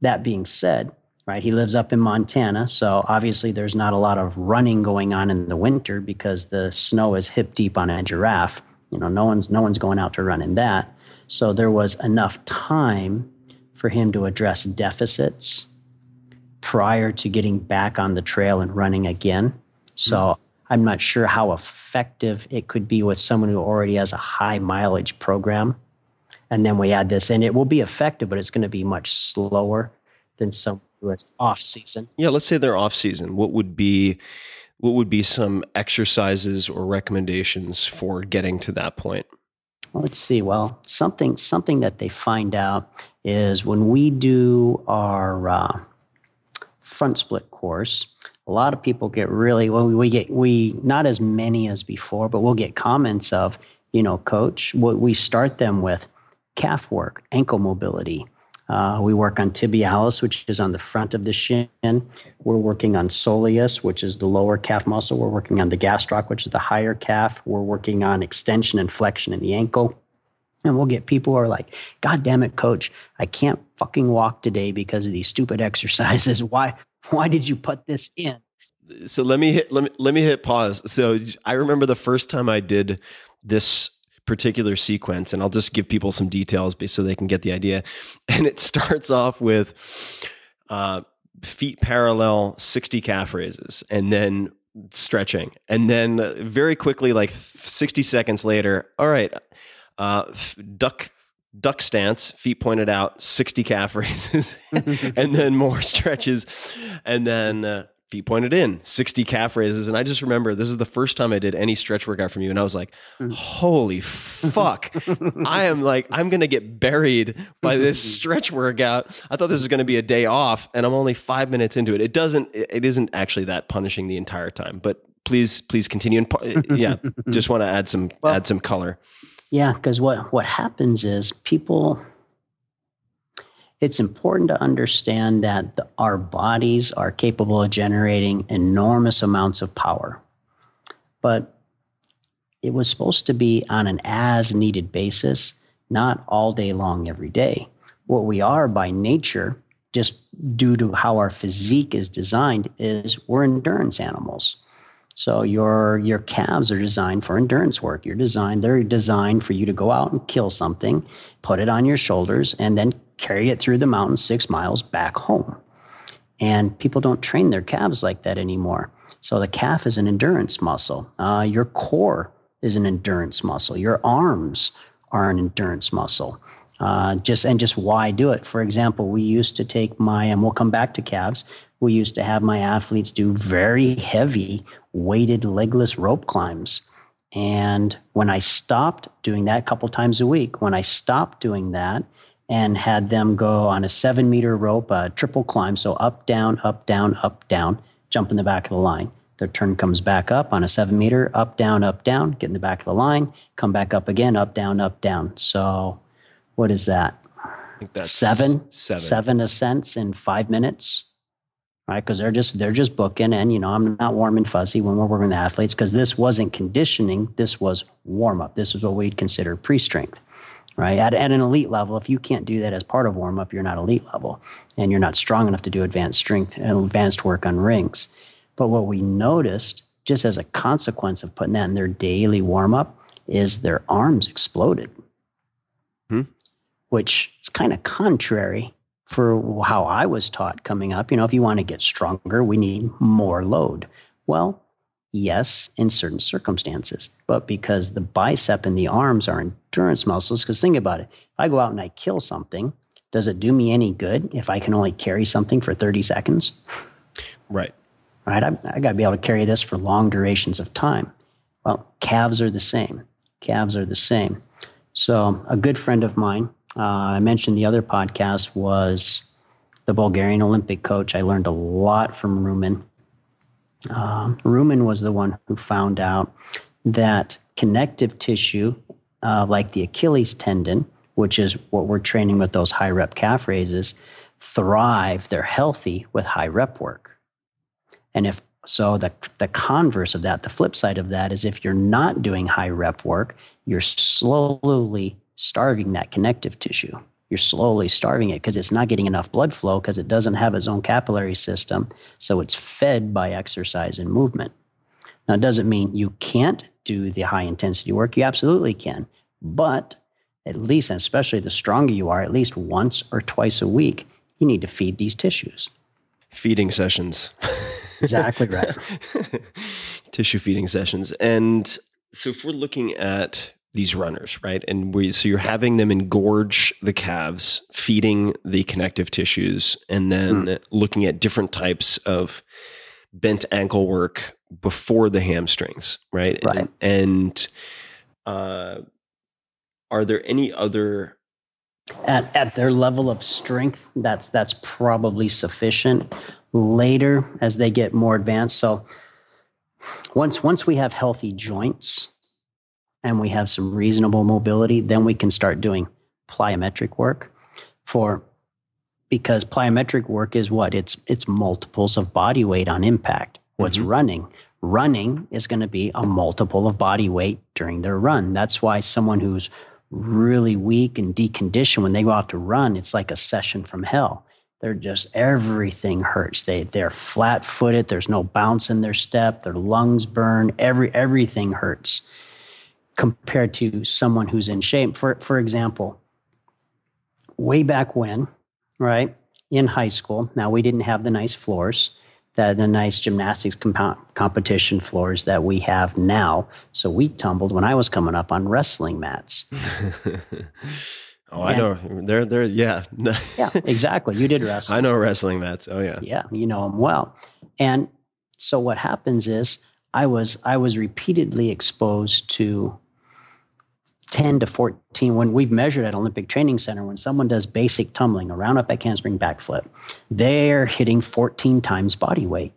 that being said, right, he lives up in Montana. So obviously there's not a lot of running going on in the winter because the snow is hip deep on a giraffe. You know, no one's, no one's going out to run in that. So there was enough time for him to address deficits prior to getting back on the trail and running again. So I'm not sure how effective it could be with someone who already has a high mileage program. And then we add this and It will be effective, but it's going to be much slower than someone who is off season. Yeah, let's say they're off season. What would be what would be some exercises or recommendations for getting to that point? Let's see. Well, something something that they find out is when we do our uh, front split course, a lot of people get really well. We get we not as many as before, but we'll get comments of you know, coach. What we start them with calf work, ankle mobility. Uh, we work on tibialis, which is on the front of the shin. We're working on soleus, which is the lower calf muscle. We're working on the gastroc, which is the higher calf. We're working on extension and flexion in the ankle. And we'll get people who are like, God damn it, coach, I can't fucking walk today because of these stupid exercises. Why why did you put this in? So let me hit let me let me hit pause. So I remember the first time I did this particular sequence and I'll just give people some details so they can get the idea. And it starts off with uh, feet parallel 60 calf raises and then stretching. And then very quickly like 60 seconds later, all right, uh, duck duck stance, feet pointed out, 60 calf raises, and then more stretches, and then uh, feet pointed in, 60 calf raises. And I just remember this is the first time I did any stretch workout from you. And I was like, holy fuck. I am like, I'm going to get buried by this stretch workout. I thought this was going to be a day off, and I'm only five minutes into it. It doesn't, it it isn't actually that punishing the entire time, but please, please continue. And yeah, just want to add some, Well- add some color. Yeah, because what what happens is people. It's important to understand that the, our bodies are capable of generating enormous amounts of power, but it was supposed to be on an as needed basis, not all day long every day. What we are by nature, just due to how our physique is designed, is we're endurance animals. So your your calves are designed for endurance work. You're designed they're designed for you to go out and kill something, put it on your shoulders, and then carry it through the mountains six miles back home. And people don't train their calves like that anymore. So the calf is an endurance muscle. Uh, your core is an endurance muscle. Your arms are an endurance muscle. Uh, just and just why do it? For example, we used to take my and we'll come back to calves. We used to have my athletes do very heavy weighted legless rope climbs. And when I stopped doing that a couple times a week, when I stopped doing that and had them go on a seven meter rope, a triple climb, so up, down, up, down, up, down, jump in the back of the line. Their turn comes back up on a seven meter, up, down, up, down, get in the back of the line, come back up again, up, down, up, down. So what is that? I think that's seven, seven. seven ascents in five minutes, right? Because they're just they're just booking, and you know I'm not warm and fuzzy when we're working with athletes because this wasn't conditioning. This was warm up. This is what we'd consider pre strength, right? At, at an elite level, if you can't do that as part of warm up, you're not elite level, and you're not strong enough to do advanced strength and advanced work on rings. But what we noticed just as a consequence of putting that in their daily warm up, is their arms exploded, Hmm. which is kind of contrary for how I was taught coming up. You know, if you want to get stronger, we need more load. Well, yes, in certain circumstances, but because the bicep and the arms are endurance muscles, because think about it. If I go out and I kill something, does it do me any good if I can only carry something for 30 seconds? Right. right? I, I got to be able to carry this for long durations of time. Well, calves are the same. Calves are the same. So, a good friend of mine, uh, I mentioned the other podcast, was the Bulgarian Olympic coach. I learned a lot from Rumen. Uh, Rumen was the one who found out that connective tissue, uh, like the Achilles tendon, which is what we're training with those high rep calf raises, thrive, they're healthy with high rep work. And if so, the, the converse of that, the flip side of that is if you're not doing high rep work, you're slowly starving that connective tissue. You're slowly starving it because it's not getting enough blood flow because it doesn't have its own capillary system. So it's fed by exercise and movement. Now, it doesn't mean you can't do the high intensity work. You absolutely can. But at least, and especially the stronger you are, at least once or twice a week, you need to feed these tissues. Feeding sessions. Exactly right. Tissue feeding sessions. And so if we're looking at these runners, right? And we so you're having them engorge the calves, feeding the connective tissues, and then looking at different types of bent ankle work before the hamstrings, right? Right. And, and uh, are there any other at, at their level of strength that's that's probably sufficient later as they get more advanced so once once we have healthy joints and we have some reasonable mobility then we can start doing plyometric work for because plyometric work is what? It's it's multiples of body weight on impact. What's mm-hmm. running? Running is going to be a multiple of body weight during their run. That's why someone who's really weak and deconditioned when they go out to run it's like a session from hell. They're just everything hurts. They they're flat footed there's no bounce in their step. Their lungs burn. Every everything hurts compared to someone who's in shape for for example way back when right in high school now we didn't have the nice floors that the nice gymnastics compo- competition floors that we have now so we tumbled when i was coming up on wrestling mats Oh, I Yeah. know. They're they're yeah. yeah exactly you did wrestling I know wrestling mats. Oh yeah. yeah you know them well and so what happens is i was i was repeatedly exposed to 10 to 14 when we've measured at olympic training center when someone does basic tumbling a round up back handspring backflip they're hitting 14 times body weight.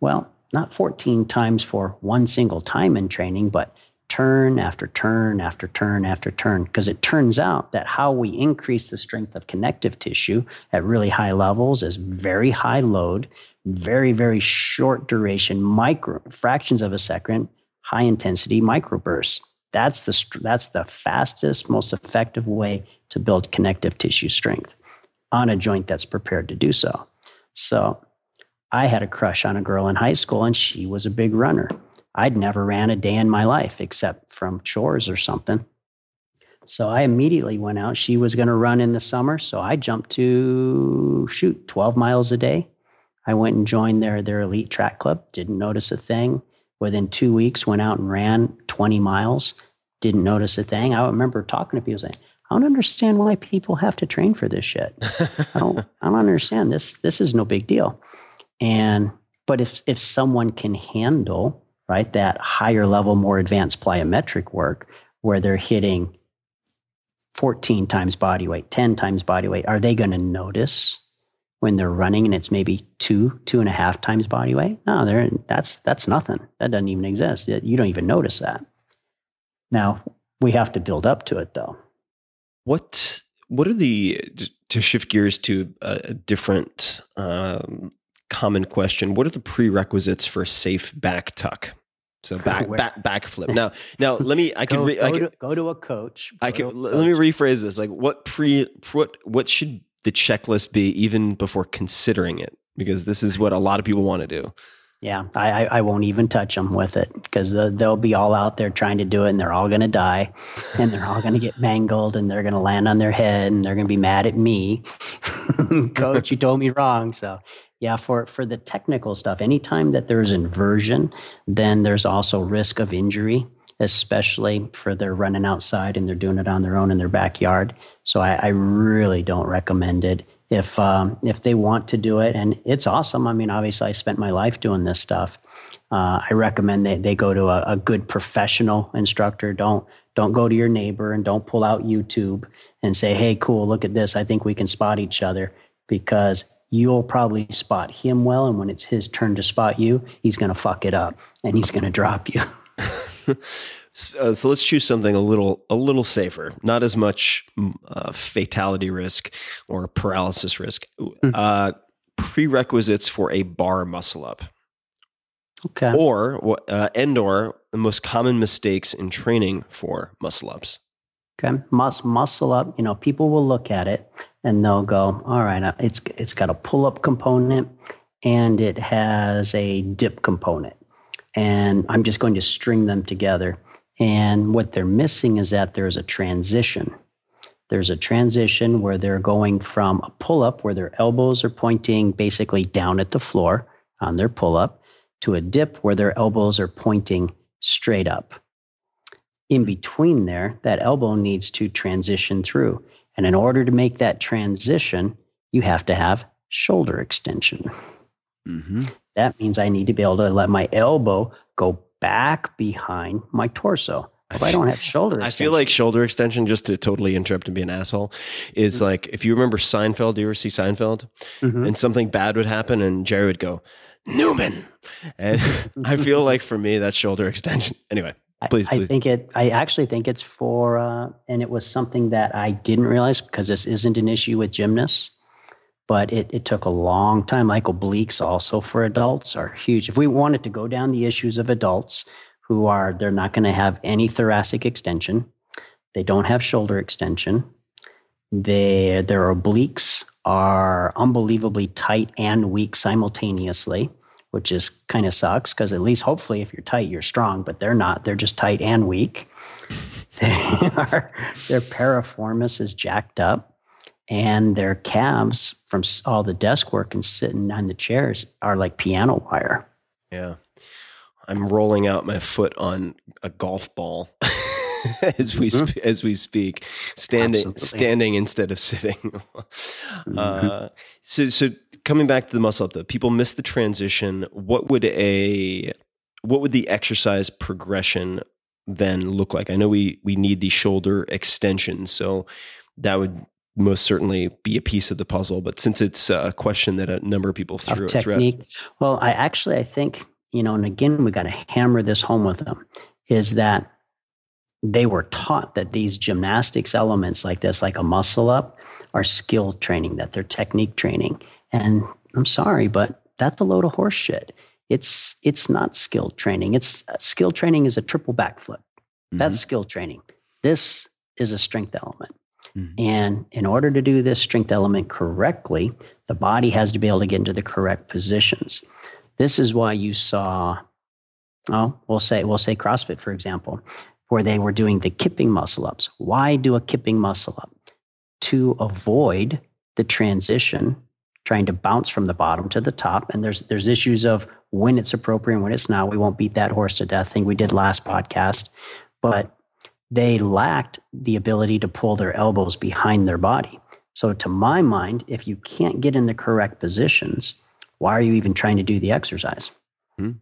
Well not 14 times for one single time in training but turn after turn after turn after turn because it turns out that how we increase the strength of connective tissue at really high levels is very high load very very short duration micro fractions of a second high intensity microbursts that's the that's the fastest most effective way to build connective tissue strength on a joint that's prepared to do so so i had a crush on a girl in high school and she was a big runner i'd never ran a day in my life except from chores or something so i immediately went out she was going to run in the summer so i jumped to shoot 12 miles a day I went and joined their their elite track club. Didn't notice a thing. Within two weeks, went out and ran 20 miles. Didn't notice a thing. I remember talking to people saying, "I don't understand why people have to train for this shit. I don't. I don't understand this. This is no big deal." And but if if someone can handle right that higher level, more advanced plyometric work, where they're hitting 14 times body weight, 10 times body weight, are they going to notice? When they're running and it's maybe two, two and a half times body weight. No, they're, that's that's nothing. That doesn't even exist. You don't even notice that. Now we have to build up to it though. What what are the to shift gears to a, different um, common question? What are the prerequisites for a safe back tuck? So back Where- back back flip. Now now let me I can Go, re, I go can, to, go to a coach. I can let me rephrase this. Like what pre what what should the checklist be even before considering it? Because this is what a lot of people want to do. Yeah, I, I, won't even touch them with it because the, they'll be all out there trying to do it and they're all going to die and they're all going to get mangled and they're going to land on their head and they're going to be mad at me. Coach, you told me wrong. So, yeah, for, for the technical stuff, anytime that there's inversion, then there's also risk of injury, especially for they're running outside and they're doing it on their own in their backyard. So, I, I really don't recommend it if um, if they want to do it, and it's awesome. I mean, obviously, I spent my life doing this stuff. Uh, I recommend they, they go to a, a, good professional instructor. Don't don't go to your neighbor and don't pull out YouTube and say, "Hey, cool, look at this. I think we can spot each other," because you'll probably spot him well, and when it's his turn to spot you, he's going to fuck it up and he's going to drop you. Uh, so let's choose something a little a little safer, not as much mm, uh, fatality risk or paralysis risk. Mm. Uh, prerequisites for a bar muscle up. Okay. Or uh, and or the most common mistakes in training for muscle ups. Okay, Mus- muscle up. You know, people will look at it and they'll go, "All right, uh, it's it's got a pull up component and it has a dip component, and I'm just going to string them together." And what they're missing is that there's a transition. There's a transition where they're going from a pull up where their elbows are pointing basically down at the floor on their pull up to a dip where their elbows are pointing straight up. In between there, that elbow needs to transition through. And in order to make that transition, you have to have shoulder extension. Mm-hmm. That means I need to be able to let my elbow go back behind my torso. If I don't have shoulder extension. I feel like shoulder extension, just to totally interrupt and be an asshole, is mm-hmm. like if you remember Seinfeld, do you ever see Seinfeld? Mm-hmm. And something bad would happen and Jerry would go, Newman. And I feel like for me, that's shoulder extension. Anyway, please, I, please. Think it, I actually think it's for, uh, and it was something that I didn't realize because this isn't an issue with gymnasts but it, it took a long time. Like obliques also for adults are huge. If we wanted to go down the issues of adults who are, they're not going to have any thoracic extension. They don't have shoulder extension. They, their obliques are unbelievably tight and weak simultaneously, which is kind of sucks because at least hopefully if you're tight, you're strong, but they're not. They're just tight and weak. They are, their piriformis is jacked up and their calves from all the desk work and sitting on the chairs are like piano wire. Yeah. I'm rolling out my foot on a golf ball as we mm-hmm. sp- as we speak, standing Absolutely. standing instead of sitting. mm-hmm. uh, so so coming back to the muscle up, though, people miss the transition. What would a what would the exercise progression then look like? I know we we need the shoulder extension, so that would most certainly be a piece of the puzzle. But since it's a question that a number of people threw of technique, well, I actually I think you know, and again we got to hammer this home with them is that they were taught that these gymnastics elements like this, like a muscle up, are skill training, that they're technique training. And I'm sorry, but that's a load of horseshit. It's it's not skill training. It's uh, skill training is a triple backflip. That's mm-hmm. skill training. This is a strength element. Mm-hmm. And in order to do this strength element correctly, the body has to be able to get into the correct positions. This is why you saw, oh, we'll say, we'll say CrossFit, for example, where they were doing the kipping muscle ups. Why do a kipping muscle up? To avoid the transition, trying to bounce from the bottom to the top. And there's there's issues of when it's appropriate and when it's not. We won't beat that horse to death thing we did last podcast. But they lacked the ability to pull their elbows behind their body. So, to my mind, if you can't get in the correct positions, why are you even trying to do the exercise? Hmm.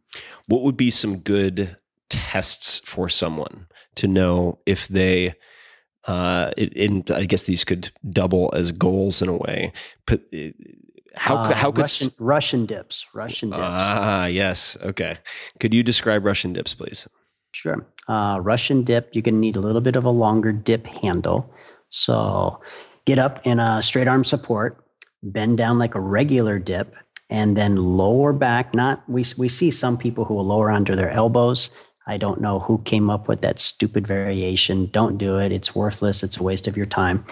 What would be some good tests for someone to know if they, uh, in, I guess these could double as goals in a way. But uh, how, uh, how could Russian, Russian dips? Russian dips. Ah, yes. Okay. Could you describe Russian dips, please? Sure. Uh, Russian dip, you're going to need a little bit of a longer dip handle. So get up in a straight arm support, bend down like a regular dip, and then lower back. Not we we see some people who will lower under their elbows. I don't know who came up with that stupid variation. Don't do it. It's worthless. It's a waste of your time.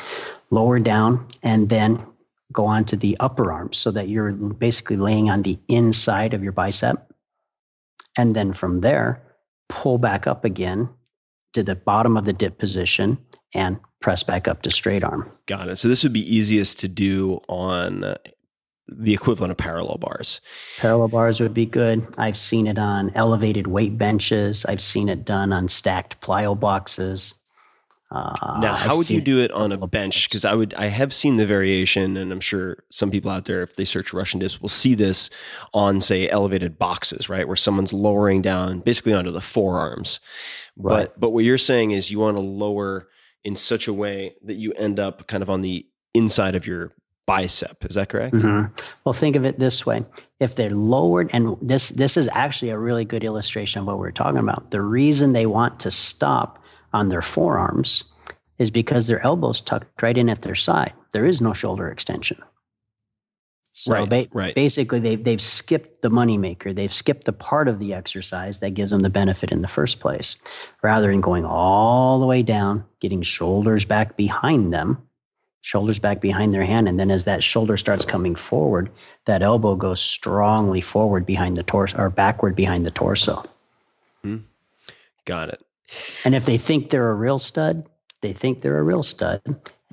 Lower down and then go on to the upper arm so that you're basically laying on the inside of your bicep And then from there, pull back up again to the bottom of the dip position and press back up to straight arm. Got it. So this would be easiest to do on uh, the equivalent of parallel bars. Parallel bars would be good. I've seen it on elevated weight benches. I've seen it done on stacked plyo boxes. Uh, now, how I've would you do it on a bench? Because I would, I have seen the variation, and I'm sure some people out there, if they search Russian dips, will see this on, say, elevated boxes, right, where someone's lowering down basically onto the forearms. Right. But but what you're saying is you want to lower in such a way that you end up kind of on the inside of your bicep. Is that correct? Mhm. Well, think of it this way: if they're lowered, and this this is actually a really good illustration of what we're talking about. The reason they want to stop on their forearms is because their elbows tucked right in at their side. There is no shoulder extension. So Right, ba- right. basically, they've they've skipped the moneymaker. They've skipped the part of the exercise that gives them the benefit in the first place, rather than going all the way down, getting shoulders back behind them shoulders back behind their hand. And then as that shoulder starts coming forward, that elbow goes strongly forward behind the torso or backward behind the torso. Hmm. Got it. And if they think they're a real stud, they think they're a real stud.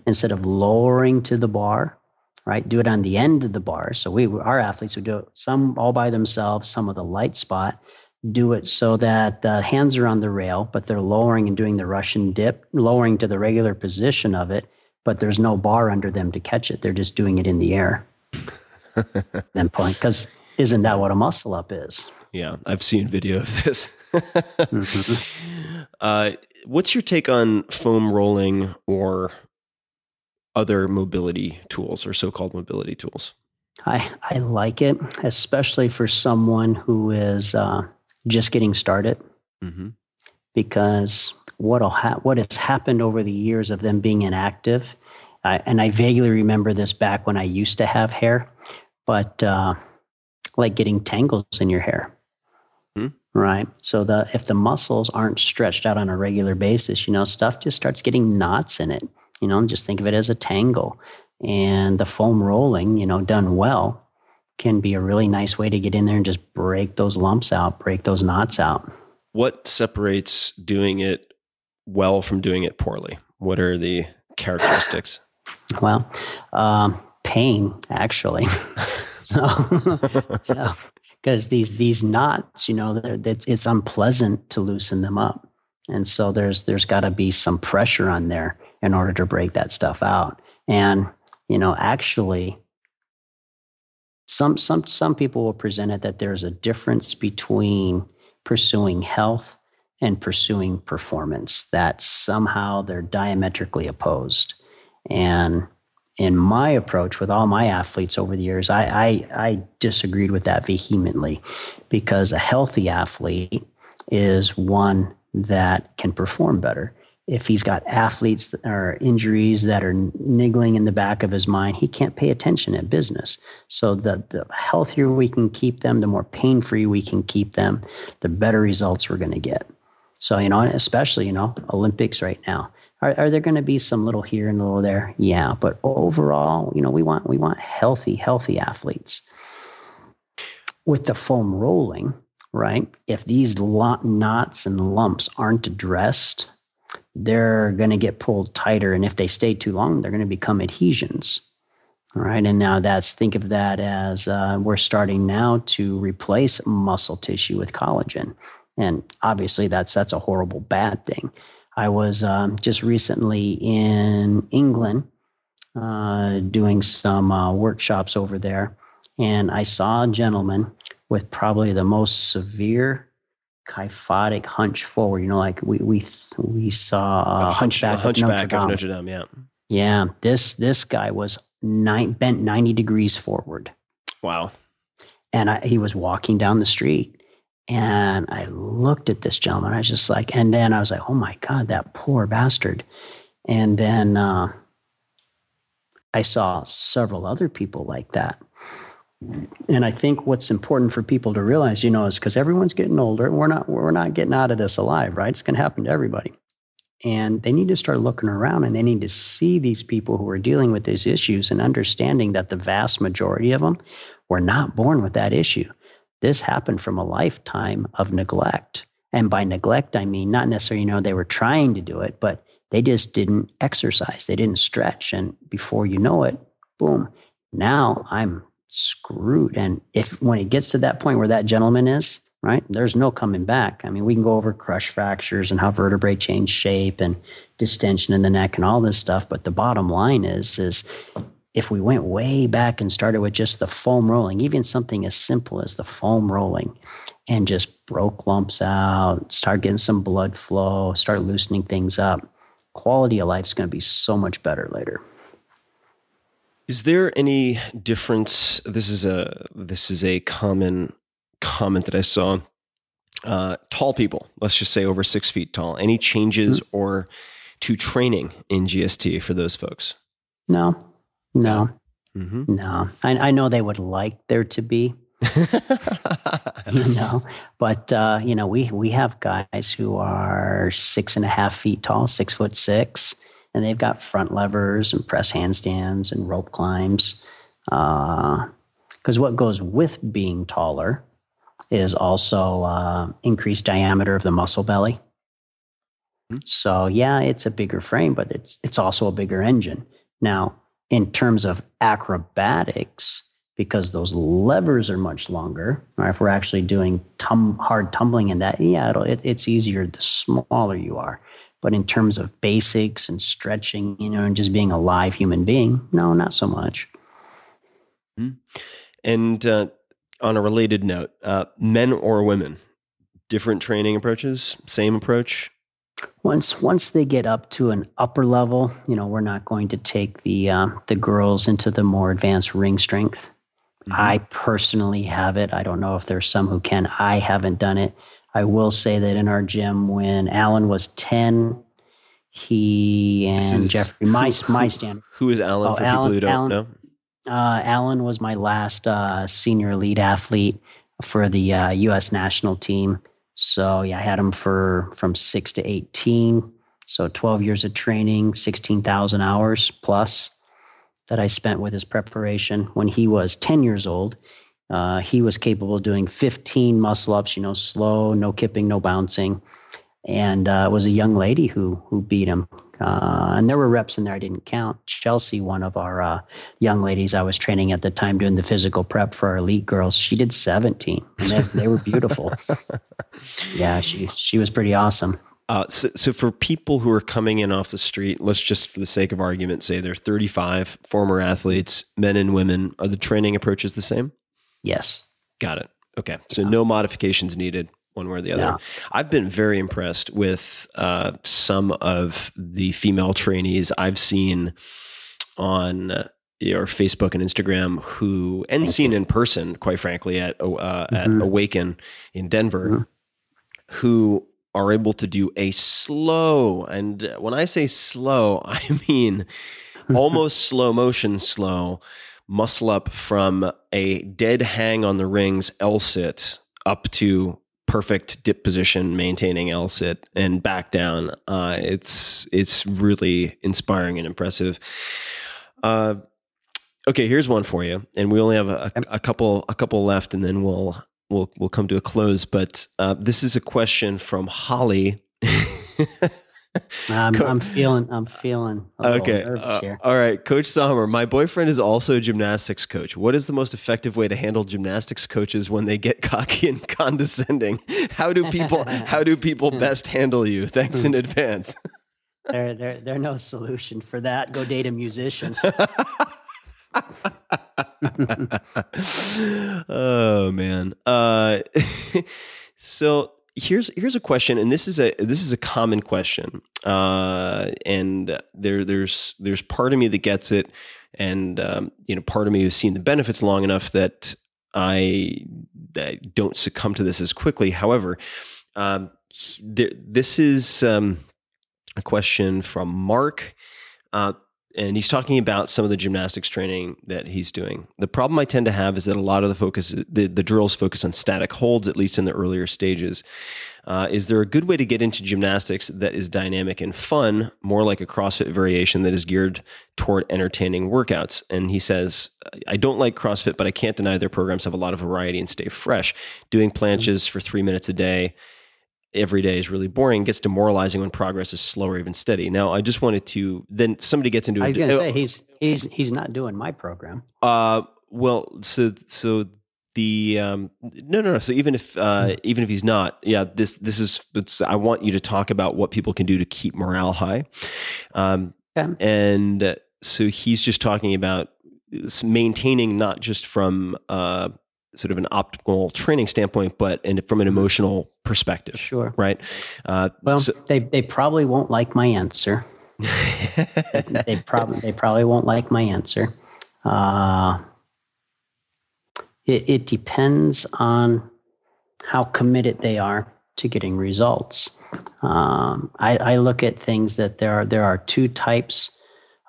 Instead of lowering to the bar, right? Do it on the end of the bar. So we, our athletes would do it some all by themselves, some of the light spot. Do it so that the hands are on the rail, but they're lowering and doing the Russian dip, lowering to the regular position of it, but there's no bar under them to catch it. They're just doing it in the air. then pulling, because isn't that what a muscle up is? Yeah, I've seen video of this. Uh, what's your take on foam rolling or other mobility tools or so-called mobility tools? I, I like it, especially for someone who is uh, just getting started, Mm-hmm. because what'll ha- what has happened over the years of them being inactive, I, and I vaguely remember this back when I used to have hair, but uh, like getting tangles in your hair. Right? So the if the muscles aren't stretched out on a regular basis, you know, stuff just starts getting knots in it. You know, just think of it as a tangle. And the foam rolling, you know, done well, can be a really nice way to get in there and just break those lumps out, break those knots out. What separates doing it well from doing it poorly? What are the characteristics? Well, um, pain actually. so, so because these these knots, you know, it's it's unpleasant to loosen them up, and so there's there's got to be some pressure on there in order to break that stuff out. And you know, actually, some some some people will present it that there's a difference between pursuing health and pursuing performance. That somehow they're diametrically opposed. And in my approach with all my athletes over the years, I, I, I disagreed with that vehemently because a healthy athlete is one that can perform better. If he's got athletes or injuries that are niggling in the back of his mind, he can't pay attention at business. So the, the healthier we can keep them, the more pain free we can keep them, the better results we're going to get. So, you know, especially, you know, Olympics right now. Are, are there going to be some little here and little there? Yeah, but overall, you know, we want we want healthy, healthy athletes. With the foam rolling, right? If these knots and lumps aren't addressed, they're going to get pulled tighter, and if they stay too long, they're going to become adhesions. All right, and now that's think of that as uh, we're starting now to replace muscle tissue with collagen, and obviously that's that's a horrible bad thing. I was um, just recently in England uh, doing some uh, workshops over there, and I saw a gentleman with probably the most severe kyphotic hunch forward. You know, like we we we saw The uh, hunch, the Hunchback, of hunchback Notre of Notre Dame. Yeah. Yeah, this this guy was nine, bent ninety degrees forward, Wow. and I, he was walking down the street. And I looked at this gentleman. I was just like, and then I was like, oh my god, that poor bastard. And then uh, I saw several other people like that. And I think what's important for people to realize, you know, is because everyone's getting older. We're not we're not getting out of this alive, right? It's going to happen to everybody. And they need to start looking around and they need to see these people who are dealing with these issues and understanding that the vast majority of them were not born with that issue. This happened from a lifetime of neglect. And by neglect, I mean not necessarily, you know, they were trying to do it, but they just didn't exercise. They didn't stretch. And before you know it, boom, now I'm screwed. And if when it gets to that point where that gentleman is, right, there's no coming back. I mean, we can go over crush fractures and how vertebrae change shape and distension in the neck and all this stuff. But the bottom line is, is if we went way back and started with just the foam rolling, even something as simple as the foam rolling, and just broke lumps out, start getting some blood flow, start loosening things up, quality of life is going to be so much better later. Is there any difference? This is a this is a common comment that I saw. Uh, tall people, let's just say over six feet tall. Any changes mm-hmm. or to training in GST for those folks? No, no, mm-hmm. no. I, I know they would like there to be, you know, but uh, you know, we we have guys who are six and a half feet tall, six foot six, and they've got front levers and press handstands and rope climbs. Because uh, what goes with being taller is also uh, increased diameter of the muscle belly. Mm-hmm. So yeah, it's a bigger frame, but it's it's also a bigger engine. Now, in terms of acrobatics, because those levers are much longer. Or if we're actually doing tum- hard tumbling in that, yeah, it, it's easier the smaller you are. But in terms of basics and stretching, you know, and just being a live human being, no, not so much. Mm-hmm. And uh, on a related note, uh, men or women, different training approaches, same approach. Once once they get up to an upper level, you know, we're not going to take the uh, the girls into the more advanced ring strength Mm-hmm. I personally have it. I don't know if there's some who can. I haven't done it. I will say that in our gym, when Alan was 10, he and Jeffrey, my, who, my stand. Who is Alan oh, for Alan, people who don't Alan, know? Uh, Alan was my last uh, senior elite athlete for the uh, U.S. national team. So yeah, I had him for from six to 18. So 12 years of training, 16,000 hours plus that I spent with his preparation. When he was 10 years old, uh, he was capable of doing 15 muscle ups, you know, slow, no kipping, no bouncing. And uh, it was a young lady who who beat him. Uh, and there were reps in there I didn't count. Chelsea, one of our uh, young ladies I was training at the time doing the physical prep for our elite girls, she did 17. And they, they were beautiful. yeah, she she was pretty awesome. Uh, so, so, for people who are coming in off the street, let's just for the sake of argument say they're 35, former athletes, men and women. Are the training approaches the same? Yes. Got it. Okay. So no modifications needed one way or the other. No. I've been very impressed with uh, some of the female trainees I've seen on uh, your Facebook and Instagram who, and seen in person, quite frankly, at, uh, mm-hmm. at Awaken in Denver, mm-hmm. who are able to do a slow, and when I say slow, I mean almost slow motion slow muscle up from a dead hang on the rings L sit up to perfect dip position, maintaining L sit and back down. Uh, it's it's really inspiring and impressive. Uh, okay, here's one for you, and we only have a, a, a couple a couple left, and then we'll we'll we'll come to a close. But uh, this is a question from Holly. I'm, Co- I'm, feeling I'm feeling okay. Uh, all right, Coach Sommer. My boyfriend is also a gymnastics coach. What is the most effective way to handle gymnastics coaches when they get cocky and condescending? How do people How do people best handle you? Thanks in advance. there, there, there's no solution for that. Go date a musician. oh man. Uh, so here's here's a question, and this is a this is a common question, uh, and there there's there's part of me that gets it, and um, you know part of me who's seen the benefits long enough that I, I don't succumb to this as quickly. However, um, there, this is um, a question from Mark. Uh, and he's talking about some of the gymnastics training that he's doing. The problem I tend to have is that a lot of the focus, the, the drills focus on static holds, at least in the earlier stages. Uh, is there a good way to get into gymnastics that is dynamic and fun, more like a CrossFit variation that is geared toward entertaining workouts? And he says, I don't like CrossFit, but I can't deny their programs have a lot of variety and stay fresh. Doing planches for three minutes a day every day is really boring gets demoralizing when progress is slow or even steady now i just wanted to then somebody gets into I was going to say he's he's he's not doing my program. uh well so so the um no no no so even if uh even if he's not yeah this this is it's i want you to talk about what people can do to keep morale high um Okay. and uh, so he's just talking about maintaining not just from uh sort of an optimal training standpoint but and from an emotional perspective Sure. right uh Well, so- they they probably won't like my answer. they probably they probably won't like my answer. Uh, it, it depends on how committed they are to getting results. Um, I, I look at things that there are there are two types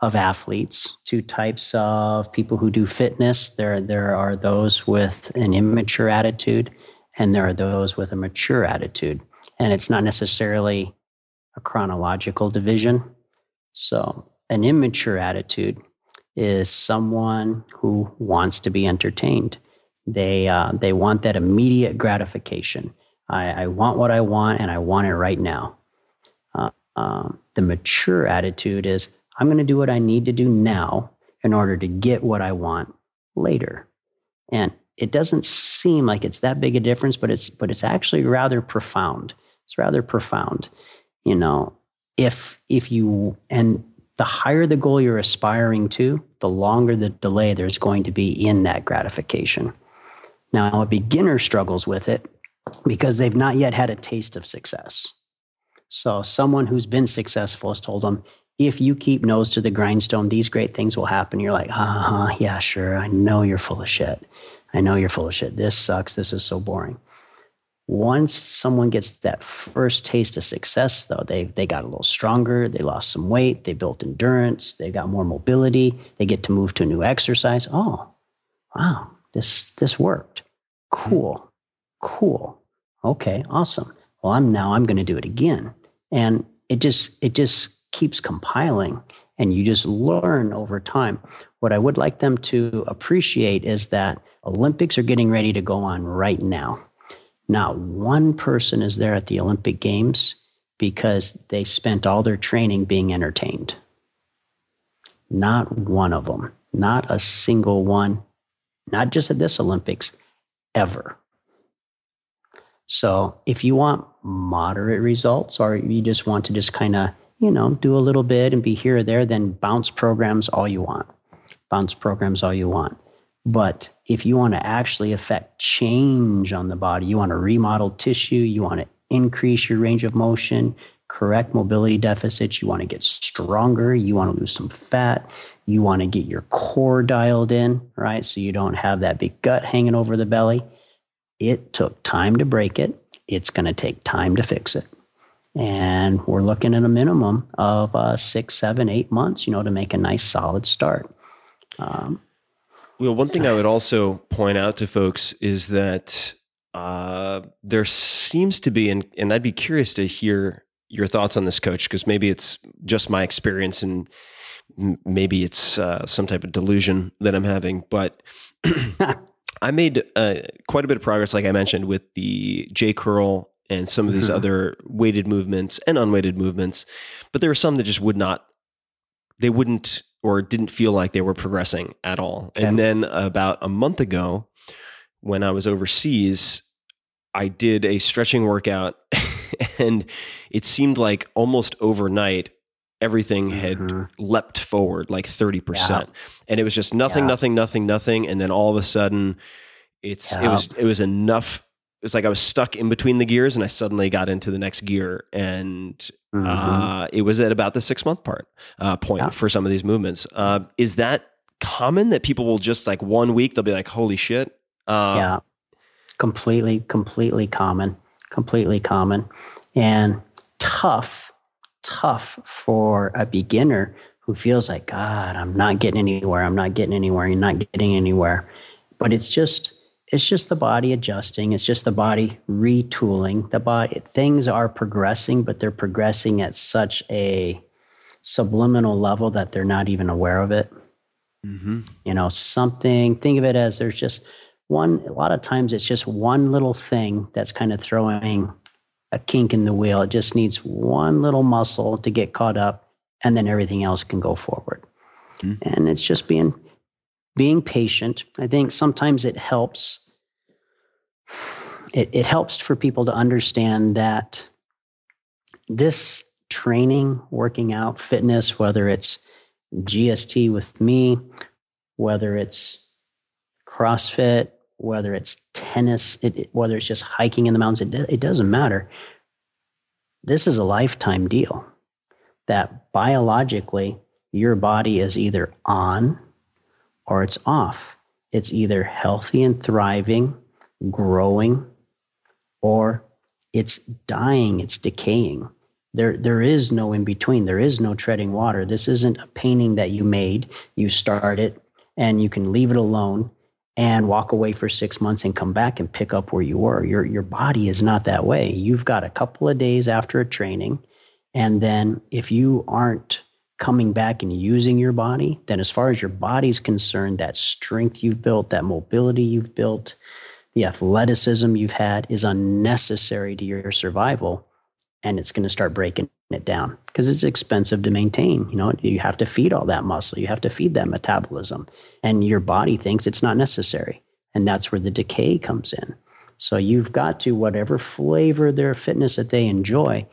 of athletes, two types of people who do fitness. There there are those with an immature attitude, and there are those with a mature attitude. And it's not necessarily a chronological division. So, an immature attitude is someone who wants to be entertained. They uh, they want that immediate gratification. I, I want what I want, and I want it right now. Uh, um, the mature attitude is I'm going to do what I need to do now in order to get what I want later. And it doesn't seem like it's that big a difference, but it's but it's actually rather profound. It's rather profound. You know, if if you and the higher the goal you're aspiring to, the longer the delay there's going to be in that gratification. Now, a beginner struggles with it because they've not yet had a taste of success. So, someone who's been successful has told them, if you keep nose to the grindstone, these great things will happen. You're like, uh huh, yeah, sure. I know you're full of shit. I know you're full of shit. This sucks. This is so boring. Once someone gets that first taste of success, though, they, they got a little stronger, they lost some weight, they built endurance, they got more mobility, they get to move to a new exercise. Oh, wow, this this worked. Cool. Cool. Okay, awesome. Well, I'm now I'm going to do it again. And it just it just keeps compiling and you just learn over time. What I would like them to appreciate is that Olympics are getting ready to go on right now. Not one person is there at the Olympic Games because they spent all their training being entertained. Not one of them, not a single one, not just at this Olympics, ever. So if you want moderate results or you just want to just kind of, you know, do a little bit and be here or there, then bounce programs all you want. Bounce programs all you want. But if you want to actually affect change on the body, you want to remodel tissue, you want to increase your range of motion, correct mobility deficits, you want to get stronger, you want to lose some fat, you want to get your core dialed in, right? So you don't have that big gut hanging over the belly. It took time to break it. It's going to take time to fix it. And we're looking at a minimum of uh, six, seven, eight months, you know, to make a nice solid start. Um, Well, one thing I would also point out to folks is that uh, there seems to be, and, and I'd be curious to hear your thoughts on this, coach, because maybe it's just my experience and maybe it's uh, some type of delusion that I'm having. But I made uh, quite a bit of progress, like I mentioned, with the J curl and some of these Mhm. other weighted movements and unweighted movements. But there were some that just would not, they wouldn't or didn't feel like they were progressing at all. Okay. And then about a month ago, when I was overseas, I did a stretching workout and it seemed like almost overnight everything had Mhm. leapt forward like 30%. Yeah. And it was just nothing, Yeah. nothing, nothing, nothing. And then all of a sudden it's it was it was enough. It was like I was stuck in between the gears and I suddenly got into the next gear. And mhm. uh, it was at about the six month part uh, point Yeah. for some of these movements. Uh, is that common that people will just like one week they'll be like, "Holy shit!" Uh, yeah, completely, completely common, completely common, and tough, tough for a beginner who feels like, God, I'm not getting anywhere. I'm not getting anywhere. You're not getting anywhere. But it's just, it's just the body adjusting. It's just the body retooling. The body, things are progressing, but they're progressing at such a subliminal level that they're not even aware of it. Mm-hmm. You know, something, think of it as there's just one, a lot of times it's just one little thing that's kind of throwing a kink in the wheel. It just needs one little muscle to get caught up and then everything else can go forward. Mm. And it's just being, being patient. I think sometimes it helps. It, it helps for people to understand that this training, working out, fitness, whether it's GST with me, whether it's CrossFit, whether it's tennis, it, it, whether it's just hiking in the mountains, it, it doesn't matter. This is a lifetime deal that biologically your body is either on or it's off. It's either healthy and thriving, growing, or it's dying, it's decaying. There, there is no in between. There is no treading water. This isn't a painting that you made, you start it, and you can leave it alone and walk away for six months and come back and pick up where you were. Your, your body is not that way. You've got a couple of days after a training. And then if you aren't coming back and using your body, then as far as your body's concerned, that strength you've built, that mobility you've built, the athleticism you've had is unnecessary to your survival and it's going to start breaking it down because it's expensive to maintain. You know, you have to feed all that muscle, you have to feed that metabolism, and your body thinks it's not necessary. And that's where the decay comes in. So you've got to, whatever flavor their fitness that they enjoy,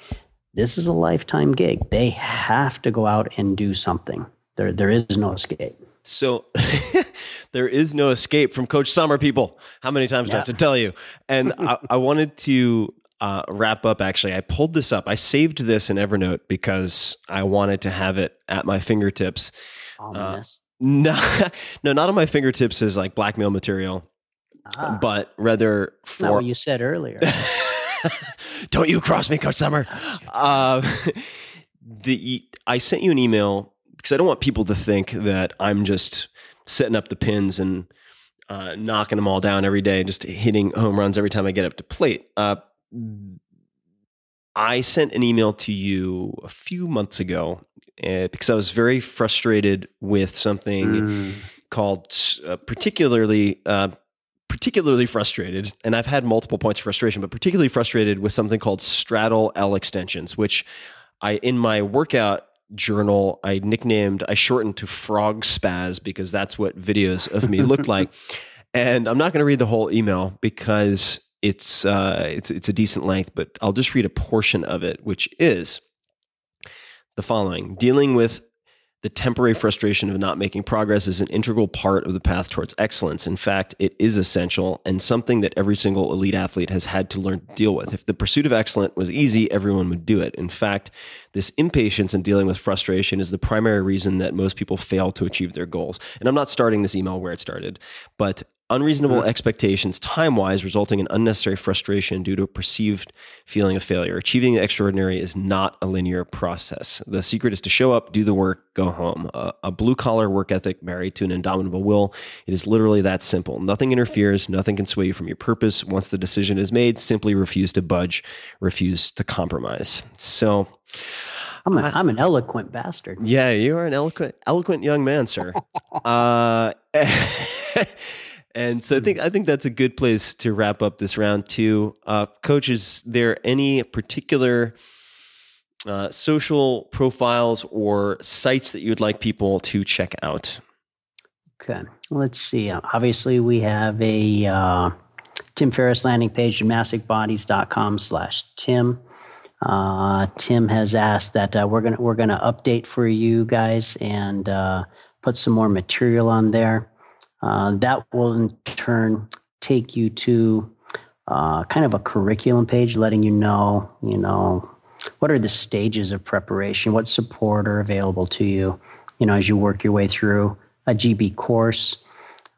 this is a lifetime gig. They have to go out and do something. There, there is no escape. So there is no escape from Coach Sommer, people. How many times do I have to tell you? And I, I wanted to uh, wrap up, actually, I pulled this up. I saved this in Evernote because I wanted to have it at my fingertips. Ominous. Uh, no, no, not on my fingertips as like blackmail material, Ah, but rather that's not for. what you said earlier. Don't you cross me, Coach Sommer. Uh, the I sent you an email because I don't want people to think that I'm just setting up the pins and uh, knocking them all down every day, just hitting home runs every time I get up to plate. Uh, I sent an email to you a few months ago uh, because I was very frustrated with something Mm. called uh, particularly uh, particularly frustrated, and I've had multiple points of frustration, but particularly frustrated with something called straddle L extensions, which I in my workout journal I nicknamed I shortened to frog spaz because that's what videos of me looked like. And I'm not going to read the whole email because it's uh, it's it's a decent length, but I'll just read a portion of it, which is the following: dealing with the temporary frustration of not making progress is an integral part of the path towards excellence. In fact, it is essential and something that every single elite athlete has had to learn to deal with. If the pursuit of excellence was easy, everyone would do it. In fact, this impatience in dealing with frustration is the primary reason that most people fail to achieve their goals. And I'm not starting this email where it started, but unreasonable expectations time wise, resulting in unnecessary frustration due to a perceived feeling of failure. Achieving the extraordinary is not a linear process. The secret is to show up, do the work, go home. Uh, a blue collar work ethic married to an indomitable will. It is literally that simple. Nothing interferes, nothing can sway you from your purpose. Once the decision is made, simply refuse to budge, refuse to compromise. So, I'm, a, I'm an eloquent bastard. yeah, you are an eloquent, eloquent young man, sir. uh, and so I think I think that's a good place to wrap up this round two. Uh, coach, is there any particular uh, social profiles or sites that you would like people to check out? Okay. Let's see. Uh, Obviously, we have a uh, Tim Ferriss landing page, gymnasticbodies.com slash Tim. Uh, Tim has asked that uh, we're gonna we're gonna update for you guys and uh, put some more material on there. Uh, that will in turn take you to uh, kind of a curriculum page, letting you know, you know, what are the stages of preparation, what support are available to you, you know, as you work your way through a GB course.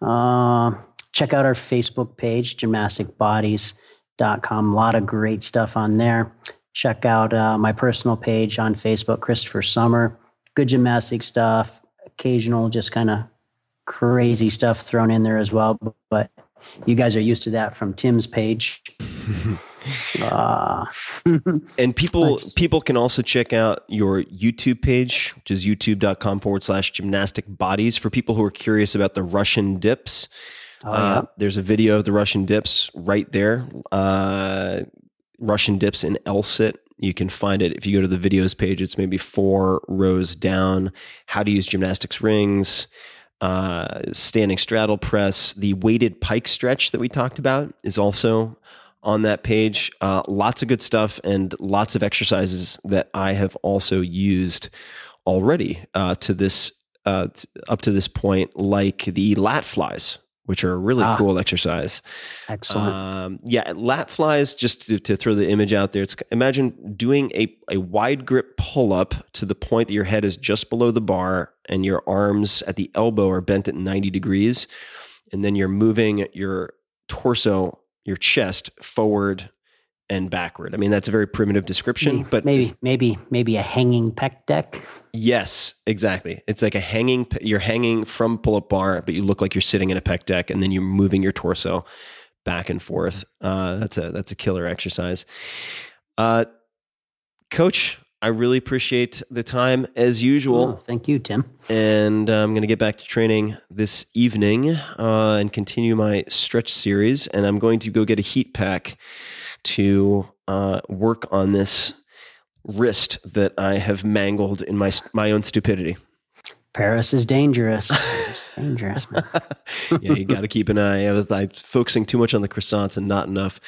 Uh, check out our Facebook page, gymnasticbodies.com. A lot of great stuff on there. Check out uh, my personal page on Facebook, Christopher Sommer. good gymnastic stuff, occasional just kind of crazy stuff thrown in there as well. But you guys are used to that from Tim's page. uh, And people people can also check out your YouTube page, which is youtube.com forward slash gymnastic bodies for people who are curious about the Russian dips. oh, Uh, yeah. there's a video of the Russian dips right there. Uh, Russian dips in LSIT. You can find it if you go to the videos page. It's maybe four rows down. How to use gymnastics rings, uh, standing straddle press, the weighted pike stretch that we talked about is also on that page. Uh, lots of good stuff and lots of exercises that I have also used already uh, to this uh, up to this point, like the lat flies, which are a really Ah. cool exercise. Excellent. Um, yeah, lat flies. Just to, to throw the image out there, it's imagine doing a a wide grip pull up to the point that your head is just below the bar and your arms at the elbow are bent at ninety degrees, and then you're moving your torso, your chest forward and backward. I mean, that's a very primitive description, maybe, but maybe, maybe, maybe a hanging pec deck. Yes, exactly. It's like a hanging. You're hanging from pull up bar, but you look like you're sitting in a pec deck, and then you're moving your torso back and forth. Uh, that's a that's a killer exercise. Uh, Coach, I really appreciate the time as usual, Oh, thank you, Tim. and uh, I'm going to get back to training this evening uh, and continue my stretch series. And I'm going to go get a heat pack to uh, work on this wrist that I have mangled in my my own stupidity. Paris is dangerous. It's dangerous, man. yeah, you got to keep an eye. I was like focusing too much on the croissants and not enough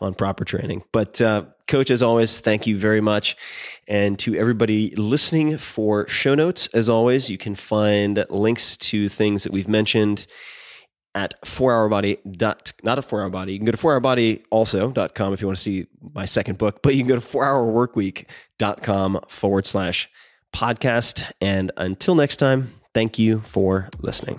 on proper training. But uh, coach, as always, thank you very much. And to everybody listening for show notes, as always, you can find links to things that we've mentioned at 4hourbody dot not a 4hourbody you can go to 4hourbody also.com if you want to see my second book but you can go to 4hourworkweek.com forward slash podcast. And until next time thank you for listening